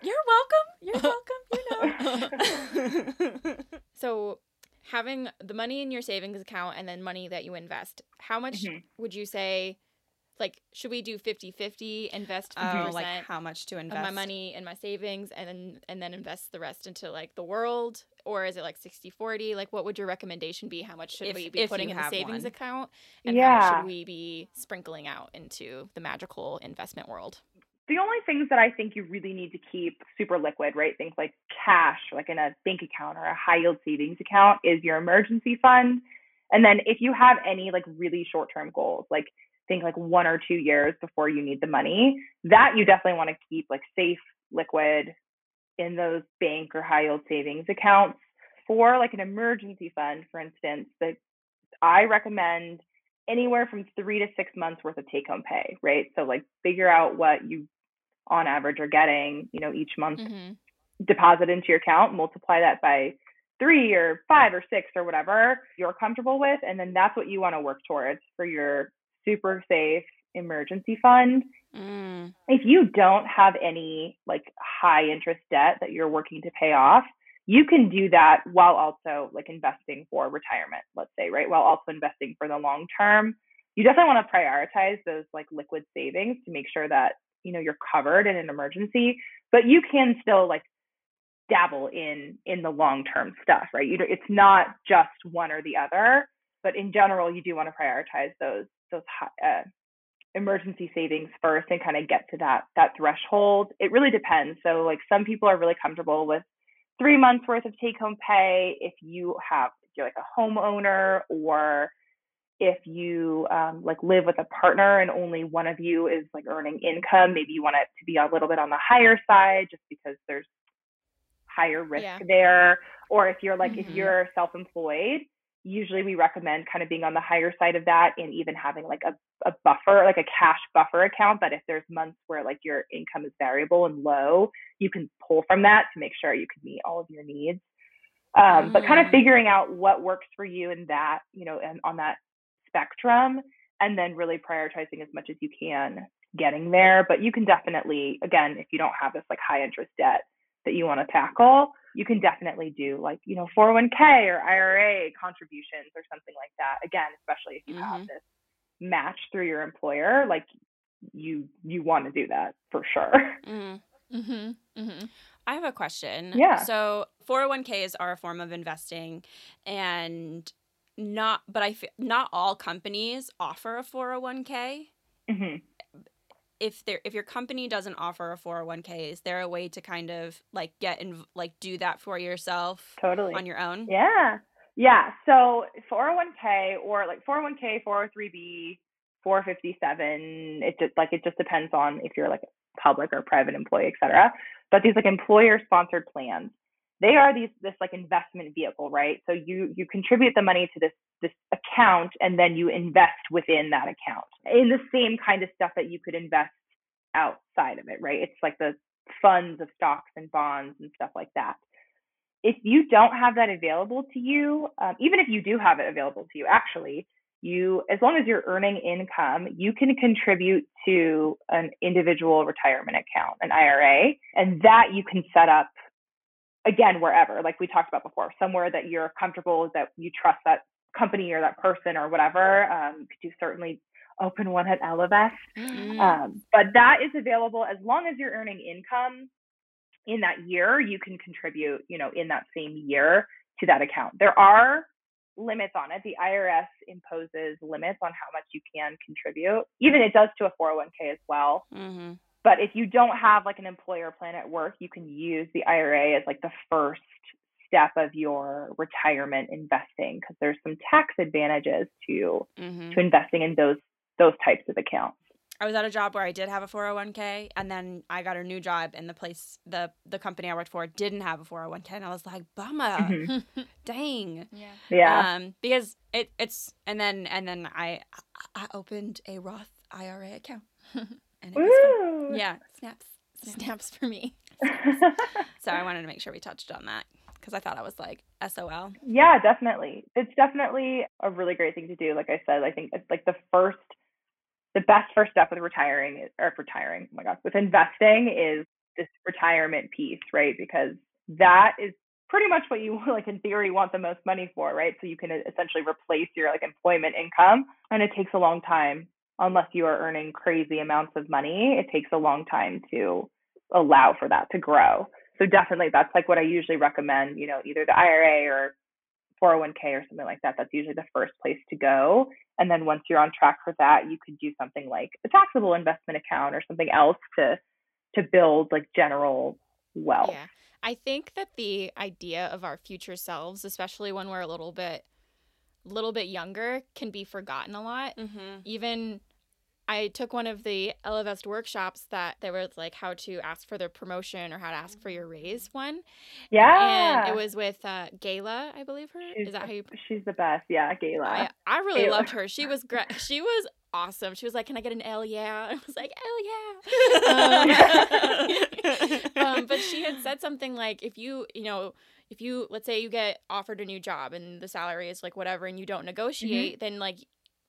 you're welcome you're welcome you know So, having the money in your savings account and then money that you invest, how much Mhm. would you say, like, should we do 50 50, invest 50% oh like how much to of invest my money in my savings and then, and then invest the rest into like the world? Or is it like 60 40? Like, what would your recommendation be? How much should If- we be putting in the savings one. account? And how much Yeah. should we be sprinkling out into the magical investment world? the only things that I think you really need to keep super liquid, right? Things like cash, like in a bank account or a high yield savings account, is your emergency fund. And then if you have any like really short term goals, like think like one or two years before you need the money, that you definitely want to keep like safe, liquid in those bank or high yield savings accounts. For like an emergency fund, for instance, that I recommend anywhere from three to six months worth of take home pay, right? So like figure out what you on average are getting, you know, each month Mm-hmm. deposit into your account, multiply that by three or five or six or whatever you're comfortable with. And then that's what you want to work towards for your super safe emergency fund. Mm. If you don't have any like high interest debt that you're working to pay off, you can do that while also like investing for retirement, let's say, right? While also investing for the long term. You definitely want to prioritize those like liquid savings to make sure that, you know, you're covered in an emergency, but you can still like dabble in in the long term stuff, right? You do, it's not just one or the other, but in general, you do want to prioritize those those hi- uh, emergency savings first and kind of get to that that threshold. It really depends. So like some people are really comfortable with three months worth of take home pay if you have if you're like a homeowner or if you um, like live with a partner and only one of you is like earning income maybe you want it to be a little bit on the higher side just because there's higher risk Yeah. there or if you're like if Mhm. you're self-employed usually we recommend kind of being on the higher side of that and even having like a, a buffer like a cash buffer account that if there's months where like your income is variable and low you can pull from that to make sure you can meet all of your needs um, but kind of Mm. figuring out what works for you in that you know and on that spectrum and then really prioritizing as much as you can getting there but you can definitely again if you don't have this like high interest debt that you want to tackle you can definitely do like you know 401k or ira contributions or something like that again especially if you have Mhm. this match through your employer like you you want to do that for sure Mm-hmm. Mm-hmm. Mm-hmm. I have a question. Yeah. So 401ks are a form of investing and not but I feel not all companies offer a 401k. hmm If there if your company doesn't offer a 401k, is there a way to kind of like get and like do that for yourself Totally. on your own? Yeah. Yeah. So 401k or like 401k, 403b, 457, it just like it just depends on if you're like a public or private employee, et cetera. But these like employer sponsored plans, they are these this like investment vehicle, right? So you you contribute the money to this this account and then you invest within that account in the same kind of stuff that you could invest outside of it, right? It's like the funds of stocks and bonds and stuff like that if you don't have that available to you, um, even if you do have it available to you, actually, you as long as you're earning income, you can contribute to an individual retirement account, an IRA, and that you can set up again wherever, like we talked about before, somewhere that you're comfortable, that you trust that company or that person or whatever. Um, you certainly open one at Ellevest. Mm. Um, but that is available as long as you're earning income in that year, you can contribute, you know, in that same year to that account. There are limits on it. The IRS imposes limits on how much you can contribute. Even it does to a 401k as well. Mm-hmm. But if you don't have like an employer plan at work, you can use the IRA as like the first step of your retirement investing because there's some tax advantages to Mm-hmm. to investing in those those types of accounts. I was at a job where I did have a 401k and then I got a new job and the place the the company I worked for didn't have a 401k and I was like, bummer. Mhm. Dang. Yeah. Yeah. Um because it it's and then and then I I opened a Roth IRA account. And it was fun. Yeah, snaps. snaps. Snaps for me. So I wanted to make sure we touched on that because I thought I was like SOL. Yeah, definitely. It's definitely a really great thing to do. Like I said, I think it's like the first, the best first step with retiring is, or retiring, oh my God, with investing is this retirement piece, right? Because that is pretty much what you like in theory want the most money for, right? So you can uh, essentially replace your like employment income and it takes a long time unless you are earning crazy amounts of money. It takes a long time to allow for that to grow. So definitely that's like what I usually recommend, you know, either the IRA or 401k or something like that. That's usually the first place to go. And then once you're on track for that, you could do something like a taxable investment account or something else to to build like general wealth. Yeah. I think that the idea of our future selves, especially when we're a little bit little bit younger, can be forgotten a lot. Mm-hmm. Even I took one of the Ellevest workshops that there was like how to ask for the promotion or how to ask for your raise one. Yeah. And it was with uh, Gayla, I believe her. She's Is that how you She's the best. Yeah, Gayla. I, I really Gayla. loved her. She was great. She was awesome. She was like, "Can I get an L? Yeah." I was like, "L yeah." Um, um, but she had said something like, "If you, you know, if you, let's say you get offered a new job and the salary is like whatever, and you don't negotiate, then like."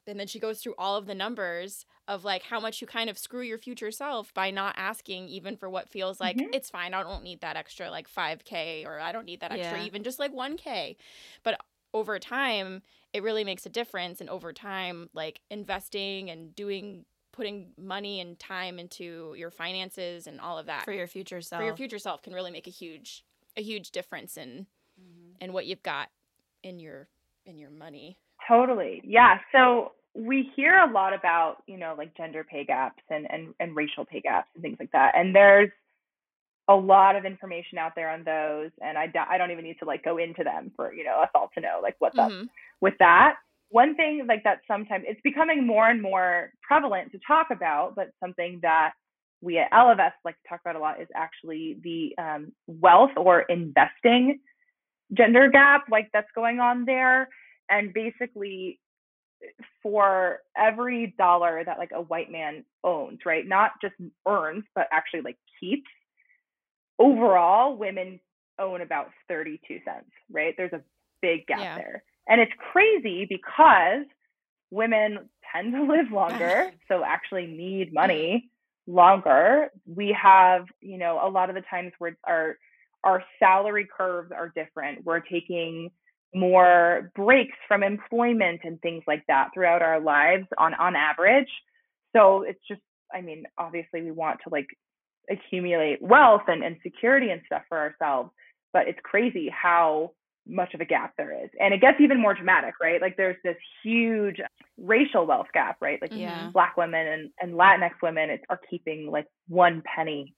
And then she goes through all of the numbers of like how much you kind of screw your future self by not asking even for what feels like Mhm. it's fine. I don't need that extra like 5k or I don't need that extra Yeah. even just like 1k. But over time, it really makes a difference and over time like investing and doing putting money and time into your finances and all of that For your future self. for your future self can really make a huge a huge difference in Mhm. in what you've got in your in your money Totally. Yeah. So we hear a lot about, you know, like gender pay gaps and, and, and racial pay gaps and things like that. And there's a lot of information out there on those. And I, I don't even need to like go into them for, you know, us all to know like what's up Mhm. with that. One thing like that sometimes it's becoming more and more prevalent to talk about, but something that we at Ellevest like to talk about a lot is actually the um, wealth or investing gender gap like that's going on there. And basically, for every dollar that like a white man owns, right? Not just earns, but actually like keeps. Overall, women own about 32 cents, right? There's a big gap Yeah. there. And it's crazy because women tend to live longer, so actually need money longer. We have, you know, a lot of the times where our our salary curves are different. We're taking more breaks from employment and things like that throughout our lives on on average. So it's just I mean, obviously we want to like accumulate wealth and, and security and stuff for ourselves. but it's crazy how much of a gap there is. And it gets even more dramatic, right? Like there's this huge racial wealth gap, right? Like Yeah. black women and, and Latinx women it's, are keeping like one penny,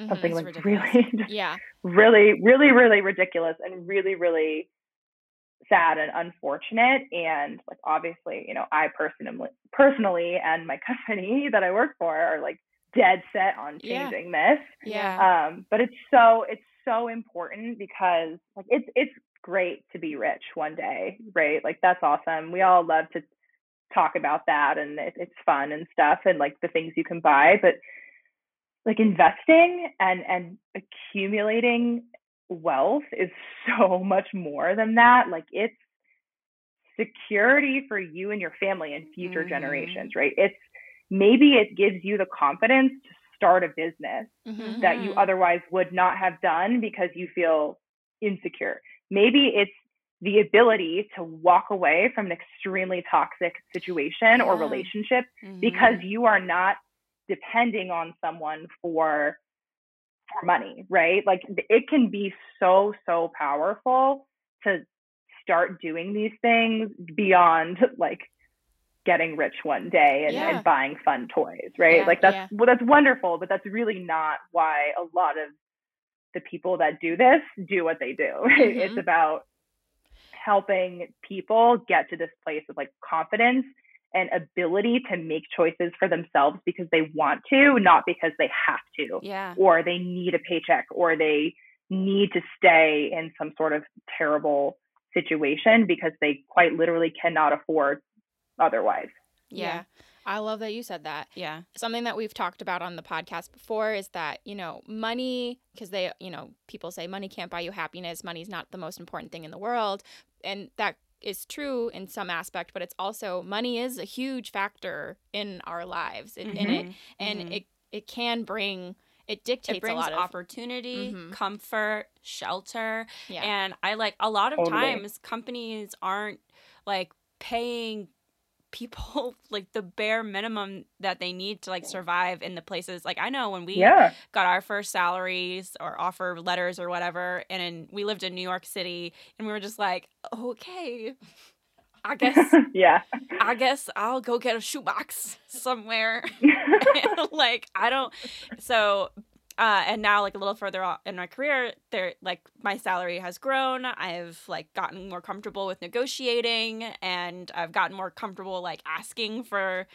Mhm. something like ridiculous. really, Yeah. really, really, really ridiculous and really, really sad and unfortunate. And like obviously, you know, I personally, personally, and my company that I work for are like dead set on Yeah. changing this. Yeah. Um, but it's so it's so important because like it's it's great to be rich one day, right? Like that's awesome. We all love to talk about that, and it, it's fun and stuff, and like the things you can buy. But like investing and and accumulating wealth is so much more than that. Like it's security for you and your family and future Mhm. generations, right? It's maybe it gives you the confidence to start a business Mhm. that you Mhm. otherwise would not have done because you feel insecure. Maybe it's the ability to walk away from an extremely toxic situation or Yeah. relationship Mhm. because you are not depending on someone for money, right? Like it can be so so powerful to start doing these things beyond like getting rich one day and, Yeah. and buying fun toys, right? Yeah, like that's yeah. well, that's wonderful, but that's really not why a lot of the people that do this do what they do. Right? It's mm-hmm. about helping people get to this place of like confidence and ability to make choices for themselves because they want to, not because they have to, Yeah. or they need a paycheck, or they need to stay in some sort of terrible situation because they quite literally cannot afford otherwise. Yeah. I love that you said that. Yeah. Something that we've talked about on the podcast before is that, you know, money, because they, you know, people say money can't buy you happiness. Money's not the most important thing in the world. And that is true in some aspect, but it's also money is a huge factor in our lives. And, and it and Mhm. it it can bring it dictates it brings a lot of opportunity, Mhm. comfort, shelter, yeah. and I like a lot of Totally. times companies aren't like paying people like the bare minimum that they need to like survive in the places like I know when we Yeah. got our first salaries or offer letters or whatever and in, we lived in New York City and we were just like okay I guess yeah. I guess I'll go get a shoebox somewhere like I don't so uh and now like a little further on in my career there like my salary has grown I've like gotten more comfortable with negotiating and I've gotten more comfortable like asking for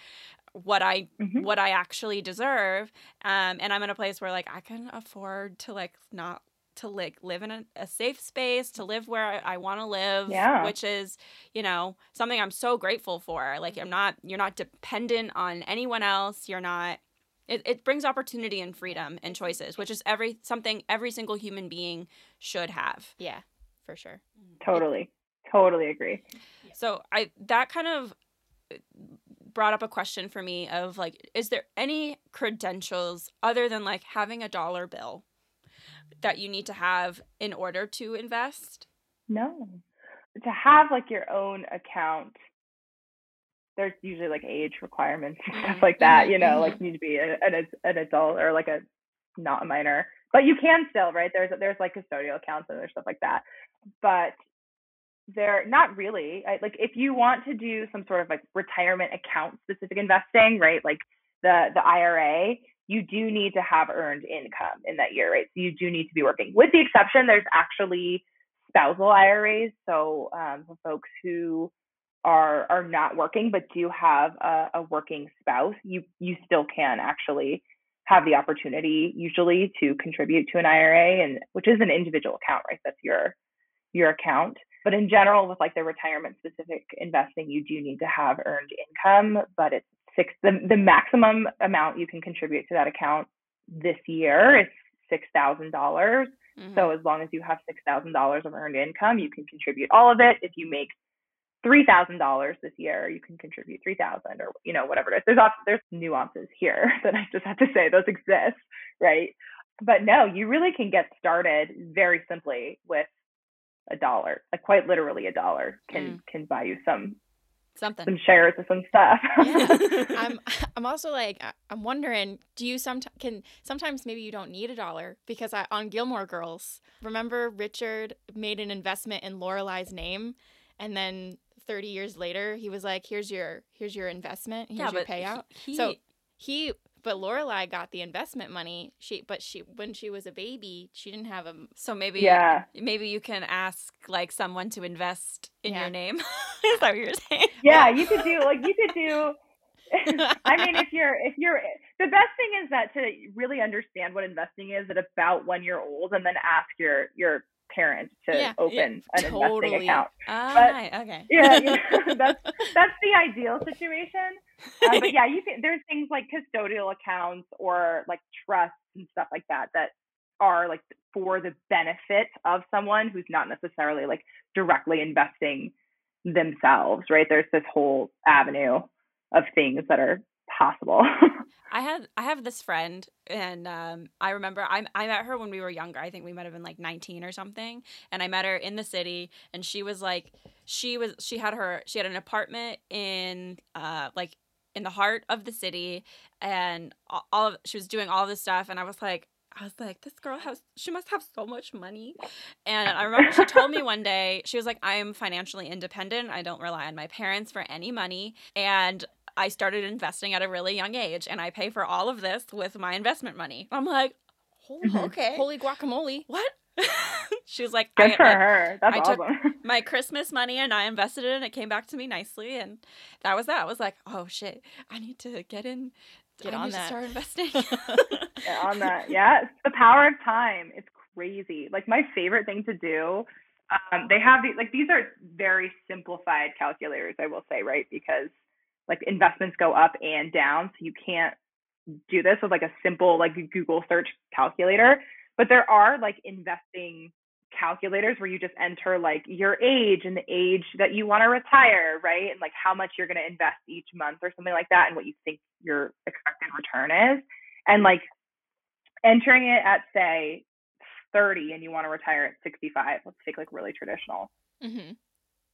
what I Mhm. what I actually deserve um and I'm in a place where like I can afford to like not to like live in a, a safe space to live where I, I want to live Yeah. which is you know something I'm so grateful for like I'm not you're not dependent on anyone else you're not it, it brings opportunity and freedom and choices which is every something every single human being should have yeah, for sure. totally. Totally agree. so i that kind of uh, brought up a question for me of like is there any credentials other than like having a dollar bill that you need to have in order to invest No. To have like your own account, there's usually like age requirements and stuff Mhm, like that. You know, like you need to be a, an an adult or like a not a minor, but you can still, right? There's there's like custodial accounts and there's stuff like that, but they're not really I, like if you want to do some sort of like retirement account specific investing, right? Like the the IRA, you do need to have earned income in that year, right? So you do need to be working. With the exception, there's actually spousal IRAs. So um, for folks who are are not working but do have a, a working spouse, you you still can actually have the opportunity usually to contribute to an IRA and which is an individual account, right? That's your your account. But in general, with like the retirement specific investing, you do need to have earned income, but it's six the, the maximum amount you can contribute to that account this year is six thousand dollars. Mhm. So as long as you have six thousand dollars of earned income, you can contribute all of it. If you make three thousand dollars this year, you can contribute three thousand or you know whatever it is. There's there's nuances here that I just have to say those exist, right? But no, you really can get started very simply with a dollar. Like quite literally, a dollar can mm. can buy you some something. some shares of some stuff. Yeah. I'm I'm also like I'm wondering, do you sometimes can sometimes maybe you don't need a dollar because I, on Gilmore Girls, remember Richard made an investment in Lorelai's name, and then 30 years later he was like, "Here's your here's your investment, here's yeah, your but payout." He, So he but Lorelai got the investment money. She but she when she was a baby, she didn't have a so maybe yeah. maybe you can ask like someone to invest in Yeah. your name. Is that what you're saying? Yeah, you could do like you could do I mean, if you're if you're the best thing is that to really understand what investing is at about one year old, and then ask your your parents to Yeah, yeah, open an totally. investing account. Ah, But- okay. Yeah, yeah, that's that's the ideal situation. Uh, but yeah, you can. There's things like custodial accounts or like trusts and stuff like that that are like for the benefit of someone who's not necessarily like directly investing themselves. Right? There's this whole avenue of things that are possible. I had I have this friend and um, I remember I I met her when we were younger. I think we might have been like 19 or something. And I met her in the city and she was like she was she had her she had an apartment in uh like in the heart of the city and all of she was doing all this stuff and I was like I was like, this girl has, she must have so much money. And I remember she told me one day, she was like, I'm financially independent. I don't rely on my parents for any money. And I started investing at a really young age and I pay for all of this with my investment money. I'm like, oh, Mhm. okay. holy guacamole. what? she was like, Good I, for like, her. That's I took- awesome. my Christmas money and I invested it and it came back to me nicely. And that was that. I was like, oh shit, I need to get in. Get I on need to that. start investing. Yeah, on that. Yeah, it's the power of time. It's crazy. Like my favorite thing to do. Um, they have these like these are very simplified calculators, I will say, right? Because like investments go up and down, so you can't do this with like a simple like Google search calculator. But there are like investing calculators where you just enter like your age and the age that you want to retire, right? And like how much you're going to invest each month or something like that, and what you think your expected return is. And like entering it at say 30 and you want to retire at 65 let's take like really traditional hmm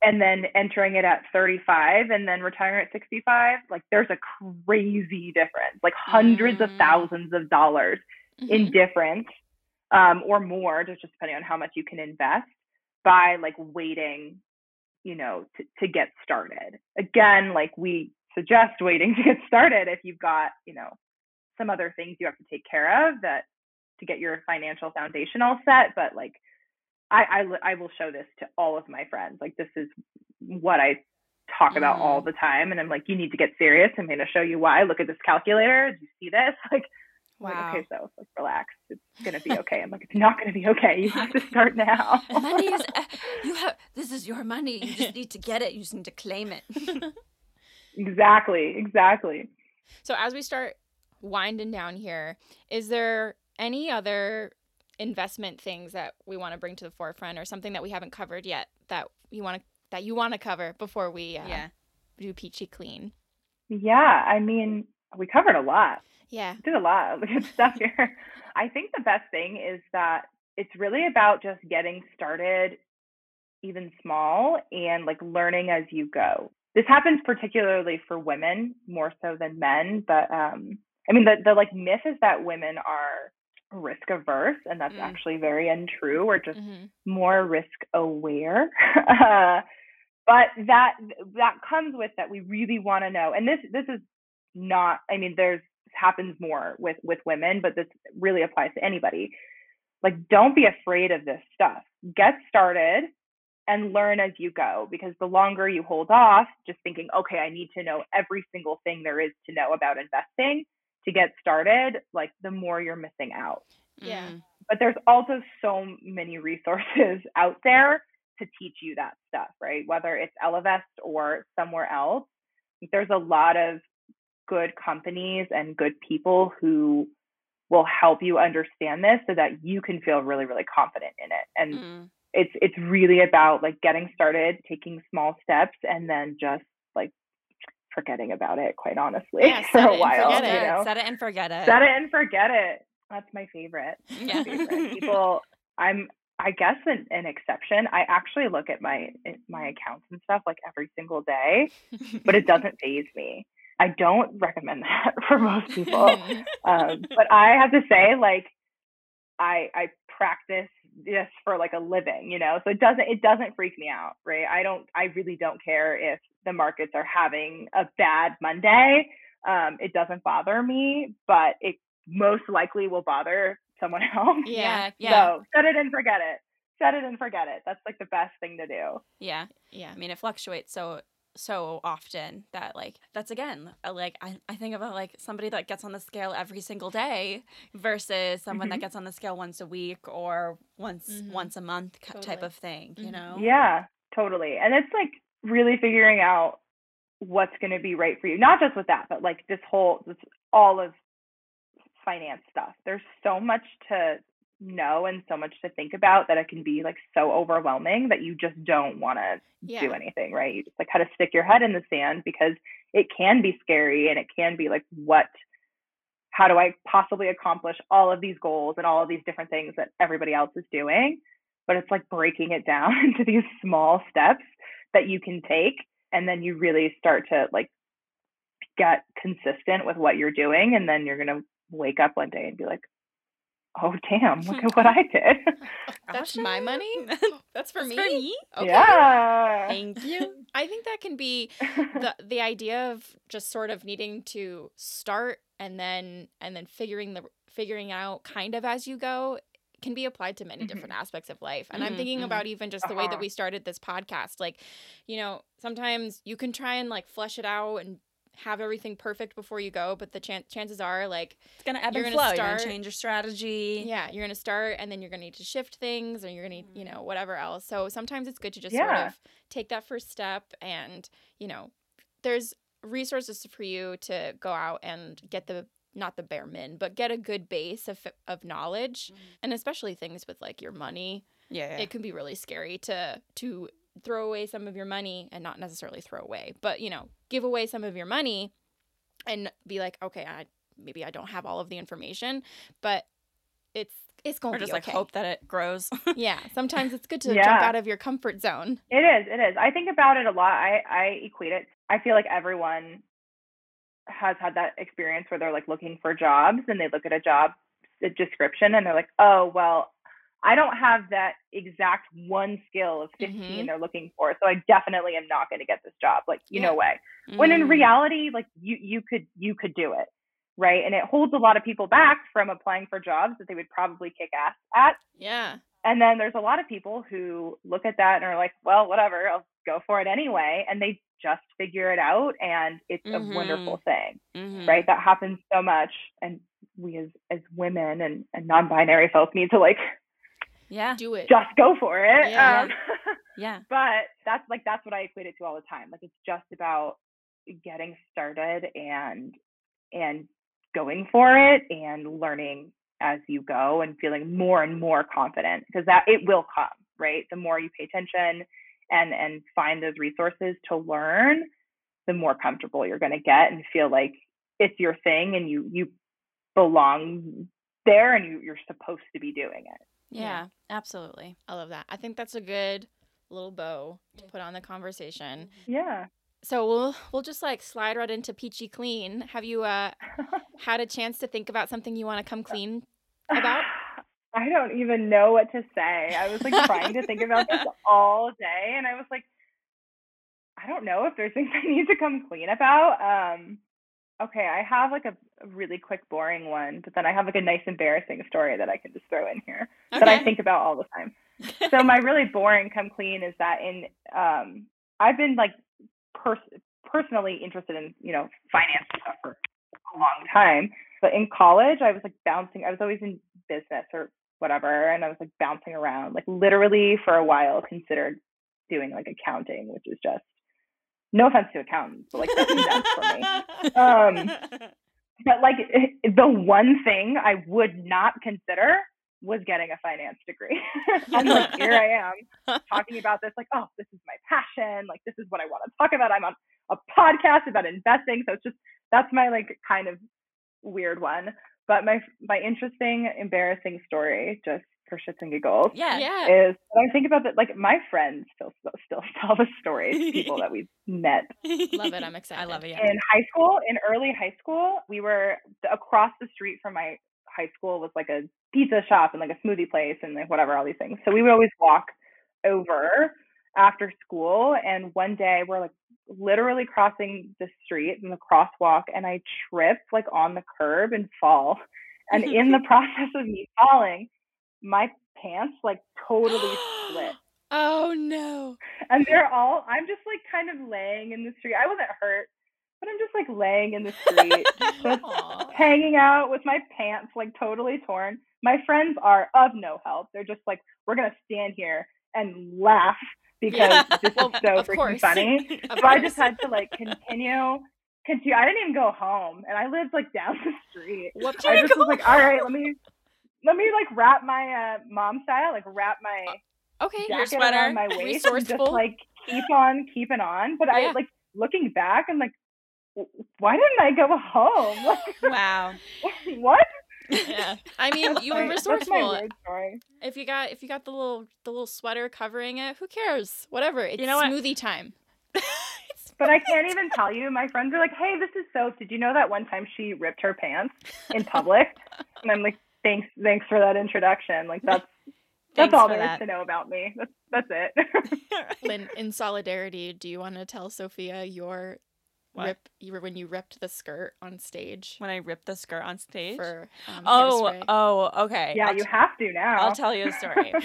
and then entering it at 35 and then retiring at 65 like there's a crazy difference like hundreds of Mm. thousands of dollars Mm-hmm. in difference um, or more just just depending on how much you can invest by like waiting you know to, to get started again like we suggest waiting to get started if you've got you know some other things you have to take care of that to get your financial foundation all set but like I, I I will show this to all of my friends like this is what i talk about all the time and i'm like you need to get serious i'm going to show you why look at this calculator do you see this like Wow. like, okay, so like relax. It's gonna be okay. I'm like, it's not gonna be okay. You have to start now. money is uh, you have this is your money. You just need to get it. You just need to claim it. exactly, exactly. So as we start winding down here, is there any other investment things that we want to bring to the forefront or something that we haven't covered yet that you want to that you want to cover before we uh, yeah. do peachy clean? Yeah, I mean, we covered a lot. Yeah. We did a lot of good stuff here. I think the best thing is that it's really about just getting started even small and like learning as you go. This happens particularly for women more so than men, but um I mean the the like myth is that women are risk averse and that's Mm. actually very untrue. We're just hmm more risk aware. uh, but that that comes with that we really want to know. And this this is not. I mean, there's happens more with with women, but this really applies to anybody. Like, don't be afraid of this stuff. Get started and learn as you go because the longer you hold off just thinking okay i need to know every single thing there is to know about investing to get started like the more you're missing out Yeah. Mm. but there's also so many resources out there to teach you that stuff, right? Whether it's Ellevest or somewhere else, there's a lot of good companies and good people who will help you understand this so that you can feel really, really confident in it. And Mm. it's it's really about like getting started, taking small steps, and then just like forgetting about it. Quite honestly, Yeah, for a while, forget you know. Set it and forget it. Set it and forget it. That's my favorite Yeah. favorite. People, I'm I guess an, an exception. I actually look at my my accounts and stuff like every single day, but it doesn't faze me. I don't recommend that for most people. um, but I have to say, like, I I practice this for like a living, you know. So it doesn't it doesn't freak me out, right? I don't I really don't care if the markets are having a bad Monday. Um, it doesn't bother me, but it most likely will bother someone else. Yeah, yeah. So set it and forget it. Set it and forget it. That's like the best thing to do. Yeah, yeah. I mean, it fluctuates so so often that like that's again like I, I think about like somebody that gets on the scale every single day versus someone mm-hmm. that gets on the scale once a week or once mm-hmm. once a month totally. type of thing you mm-hmm. know yeah totally and it's like really figuring out what's going to be right for you not just with that but like this whole this all of finance stuff. There's so much to know and so much to think about that it can be like so overwhelming that you just don't want to yeah. do anything, right? You just like kind of stick your head in the sand because it can be scary and it can be like what how do I possibly accomplish all of these goals and all of these different things that everybody else is doing? But it's like breaking it down into these small steps that you can take and then you really start to like get consistent with what you're doing and then you're going to wake up one day and be like, oh damn, look at what I did. That's my money. That's for That's me. For me? Okay. Yeah. Thank you. I think that can be the the idea of just sort of needing to start and then and then figuring the figuring out kind of as you go can be applied to many mm-hmm. different aspects of life. And mm-hmm, I'm thinking mm-hmm. about even just the uh-huh. way that uh-huh. we started this podcast. Like, you know, sometimes you can try and like flesh it out and have everything perfect before you go, but the chan- chances are like it's gonna ebb and flow. Start, you're gonna change your strategy. Yeah, you're gonna start, and then you're gonna need to shift things, or you're gonna need, you know, mm-hmm. whatever else. So sometimes it's good to just yeah. sort of take that first step, and you know, there's resources for you to go out and get the not the bare min, but get a good base of of knowledge, mm-hmm. and especially things with like your money. Yeah, yeah, it can be really scary to to throw away some of your money and not necessarily throw away, but you know, give away some of your money and be like, okay, I maybe I don't have all of the information, but it's it's going to just be okay. like hope that it grows. yeah, sometimes it's good to yeah. jump out of your comfort zone. It is. It is. I think about it a lot. I I equate it. I feel like everyone has had that experience where they're like looking for jobs and they look at a job description and they're like, "Oh, well, I don't have that exact one skill of 15 mm-hmm. they're looking for. So I definitely am not going to get this job. Like, you yeah. know way. Mm-hmm. When in mm. reality, like you you could you could do it. Right. And it holds a lot of people back from applying for jobs that they would probably kick ass at. Yeah. And then there's a lot of people who look at that and are like, well, whatever, I'll go for it anyway. And they just figure it out. And it's mm-hmm. a wonderful thing. Mm-hmm. Right. That happens so much. And we as, as women and, and non binary folk need to like yeah. do it. Just go for it. Yeah, um, yeah. but that's like that's what i equate it to all the time. Like it's just about getting started and and going for it and learning as you go and feeling more and more confident because that it will come right? The more you pay attention and and find those resources to learn the more comfortable you're going to get and feel like it's your thing and you you belong there and you, you're supposed to be doing it yeah, yeah, absolutely. I love that. I think that's a good little bow to put on the conversation. Yeah. So we'll we'll just like slide right into peachy clean. Have you uh had a chance to think about something you want to come clean about? I don't even know what to say. I was like trying to think about this all day and I was like I don't know if there's things I need to come clean about. Um okay, I have like a, really quick, boring one, but then I have like a nice, embarrassing story that I can just throw in here okay. that I think about all the time. so my really boring come clean is that in um, I've been like pers- personally interested in you know finance stuff for a long time, but in college I was like bouncing. I was always in business or whatever, and I was like bouncing around, like literally for a while considered doing like accounting, which is just no offense to accountants, but like that's intense for me. Um, but like the one thing I would not consider was getting a finance degree. I'm like, here I am talking about this, like, oh, this is my passion. Like, this is what I want to talk about. I'm on a podcast about investing. So it's just, that's my like kind of weird one. But my, my interesting, embarrassing story just for shits and giggles Yeah. Yeah. is when I think about that, like my friends still still tell the stories, people that we've met Love it. I'm excited. I love it. Yeah. in high school. In early high school, we were across the street from my high school was like a pizza shop and like a smoothie place and like whatever all these things. So we would always walk over after school. And one day we're like literally crossing the street in the crosswalk, and I trip like on the curb and fall. And in the process of me falling, my pants like totally split. Oh no. And they're all, I'm just like kind of laying in the street. I wasn't hurt, but I'm just like laying in the street, just hanging out with my pants like totally torn. My friends are of no help. They're just like, we're going to stand here and laugh because Yeah. this Well, is so freaking course. funny. So I just had to like continue. Continue. I didn't even go home, and I lived like down the street. What I just was like, all right, let me let me like wrap my uh, mom style, like wrap my Okay. jacket sweater, around my waist and just like keep on keeping on. But Yeah. I like looking back, I'm like, why didn't I go home? Like, Wow. what? Yeah. I mean, you were My- That's my resourceful. weird. If you got if you got the little the little sweater covering it, who cares? Whatever. It's you know what? smoothie time. But I can't even tell you. My friends are like, "Hey, this is Soph. Did you know that one time she ripped her pants in public?" and I'm like, "Thanks, thanks for that introduction. Like that's that's all for there is to know about me. That's that's it." Lynn, in solidarity, do you want to tell Sophia your What? rip you were when you ripped the skirt on stage when I ripped the skirt on stage. for um, oh, Hairspray? oh, okay. yeah, I'll you t- have to now. I'll tell you a story.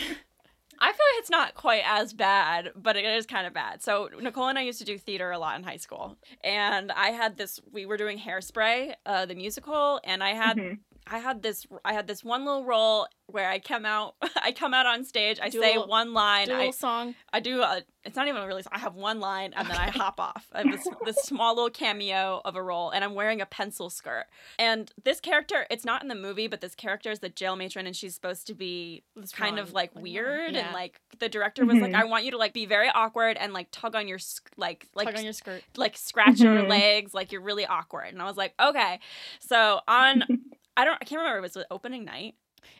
I feel like it's not quite as bad, but it is kind of bad. So Nicole and I used to do theater a lot in high school, and I had this. We were doing Hairspray, uh, the musical, and I had Mhm. I had this I had this one little role where I come out I come out on stage, I Do say little- one line, I song. I do. A, it's not even a really. I have one line, and then I hop off. I have this, this small little cameo of a role, and I'm wearing a pencil skirt. And this character, it's not in the movie, but this character is the jail matron, and she's supposed to be kind of like Like, weird, yeah. and like the director was like, Mhm. "I want you to like be very awkward and like tug on your like like Tug on your skirt. like scratch your Mhm. legs, like you're really awkward." And I was like, "Okay." So on, I don't, I can't remember. It was the opening night.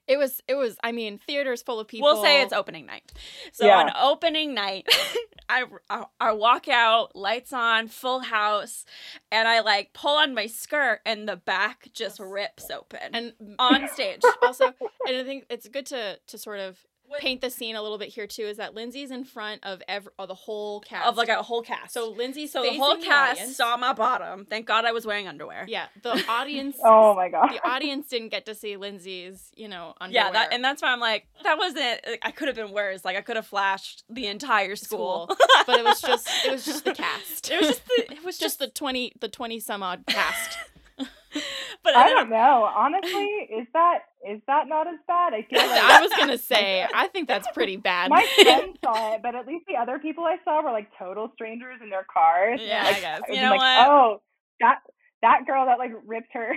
It was it was I mean, theater's full of people. We'll say it's opening night. So Yeah. on opening night, I, I I walk out, lights on, full house, and I like pull on my skirt, and the back just rips open and on stage. also and I think it's good to to sort of paint the scene a little bit here too is that Lindsay's in front of every of the whole cast of like a whole cast. so Lindsay's so the whole facing cast audience. saw my bottom. Thank God I was wearing underwear. yeah the audience oh my god. the audience didn't get to see Lindsay's you know underwear. Yeah, that, and that's why I'm like, that wasn't. I could have been worse. Like I could have flashed the entire school. School. but it was just it was just the cast it was just the. It was just the 20 the 20 some odd cast But I don't know. Honestly, is that is that not as bad? I feel like I was gonna say I think that's pretty bad my friends saw it, but at least the other people I saw were like total strangers in their cars. Yeah, like, I guess. You know like, what? Oh, that that girl that like ripped her,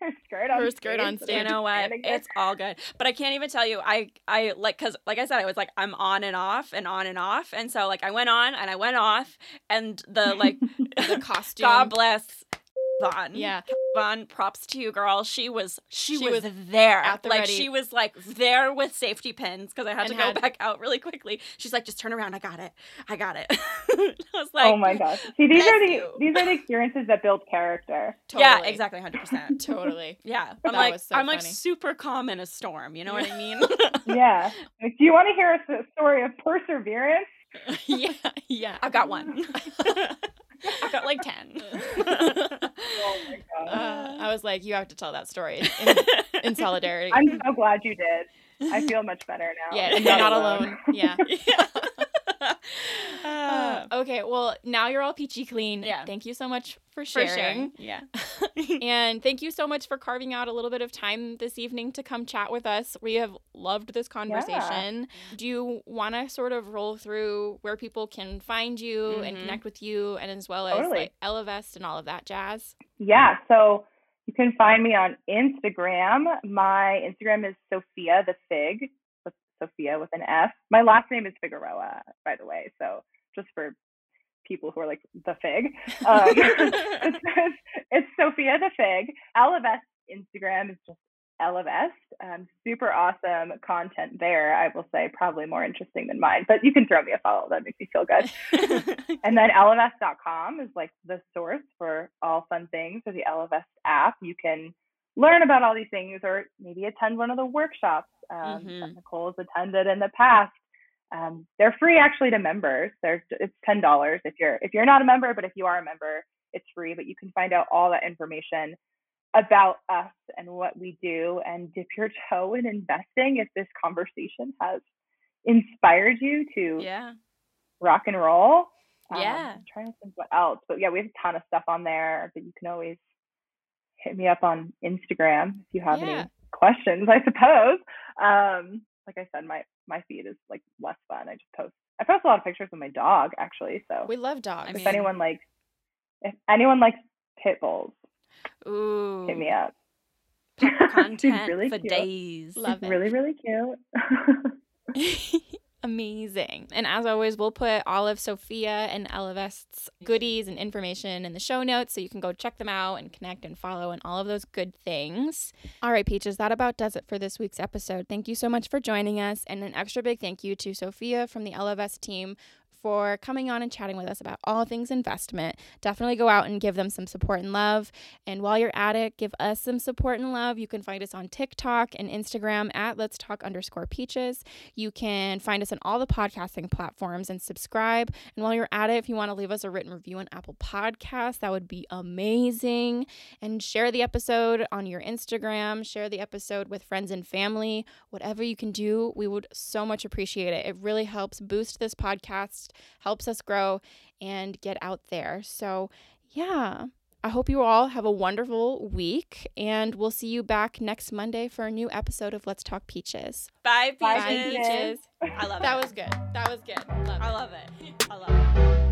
her skirt on Her skirt on stage. you know what it's all good but i can't even tell you i i like because like i said i was like i'm on and off and on and off and so like i went on and i went off and the like the costume god bless Vaughn. yeah Vaughn, props to you, girl. She was she, She was, was there. at the like ready. she was like there with safety pins because I had And to had- go back out really quickly. She's like, just turn around. I got it. I got it. I was oh like, oh my gosh! See, these are the you. these are the experiences that build character. totally. Yeah, exactly, hundred percent. totally Yeah, I'm That like was so I'm like super calm in a storm. You know what I mean? Yeah. Like, do you want to hear a story of perseverance? yeah yeah I've got one. I've got like ten. Oh my god! uh, I was like you have to tell that story in, in solidarity I'm so glad you did. I feel much better now. yeah and you're not alone yeah yeah. Uh, okay, well, now you're all peachy clean. Yeah. Thank you so much for for sharing. sharing. Yeah. and thank you so much for carving out a little bit of time this evening to come chat with us. We have loved this conversation. Do you want to sort of roll through where people can find you and Mhm. connect with you and as well as Totally. like Ellevest and all of that jazz? Yeah, so you can find me on Instagram. My Instagram is Sophia the Fig, Sophia with an F. My last name is Figueroa, by the way. So just for people who are like the Fig, um, it's, it's Sophia the Fig. Ellevest Instagram is just Ellevest. Um, super awesome content there. I will say probably more interesting than mine, but you can throw me a follow. That makes me feel good. and then ellevest.com is like the source for all fun things. So the Ellevest app, you can learn about all these things or maybe attend one of the workshops um, mm-hmm. that Nicole has attended in the past. Um, they're free actually to members. It's ten dollars if you're if you're not a member, but if you are a member, it's free. But you can find out all that information about us and what we do and dip your toe in investing if this conversation has inspired you to yeah rock and roll. Yeah. Um, I'm trying to think what else, but yeah, we have a ton of stuff on there. But you can always hit me up on Instagram if you have yeah. any questions. I suppose. Um, like I said, my my feed is like less fun. I just post. I post a lot of pictures of my dog actually. So we love dogs. If I mean, anyone likes, if anyone likes pit bulls, Ooh. Hit me up. content really for cute. days. Love it. Really, really cute. Amazing. And as always, we'll put all of Sophia and Ellevest's goodies and information in the show notes so you can go check them out and connect and follow and all of those good things. All right, Peaches, that about does it for this week's episode. Thank you so much for joining us. And an extra big thank you to Sophia from the Ellevest team for coming on and chatting with us about all things investment. Definitely go out and give them some support and love. And while you're at it, give us some support and love. You can find us on TikTok and Instagram at Let's Talk underscore Peaches. You can find us on all the podcasting platforms and subscribe. And while you're at it, if you want to leave us a written review on Apple Podcasts, that would be amazing. And share the episode on your Instagram, share the episode with friends and family. Whatever you can do, we would so much appreciate it. It really helps boost this podcast helps us grow and get out there. So, yeah. I hope you all have a wonderful week, and we'll see you back next Monday for a new episode of Let's Talk Peaches. Bye, Peaches. Bye, Peaches. I love that it. That was good. That was good. Love I love it. I love it.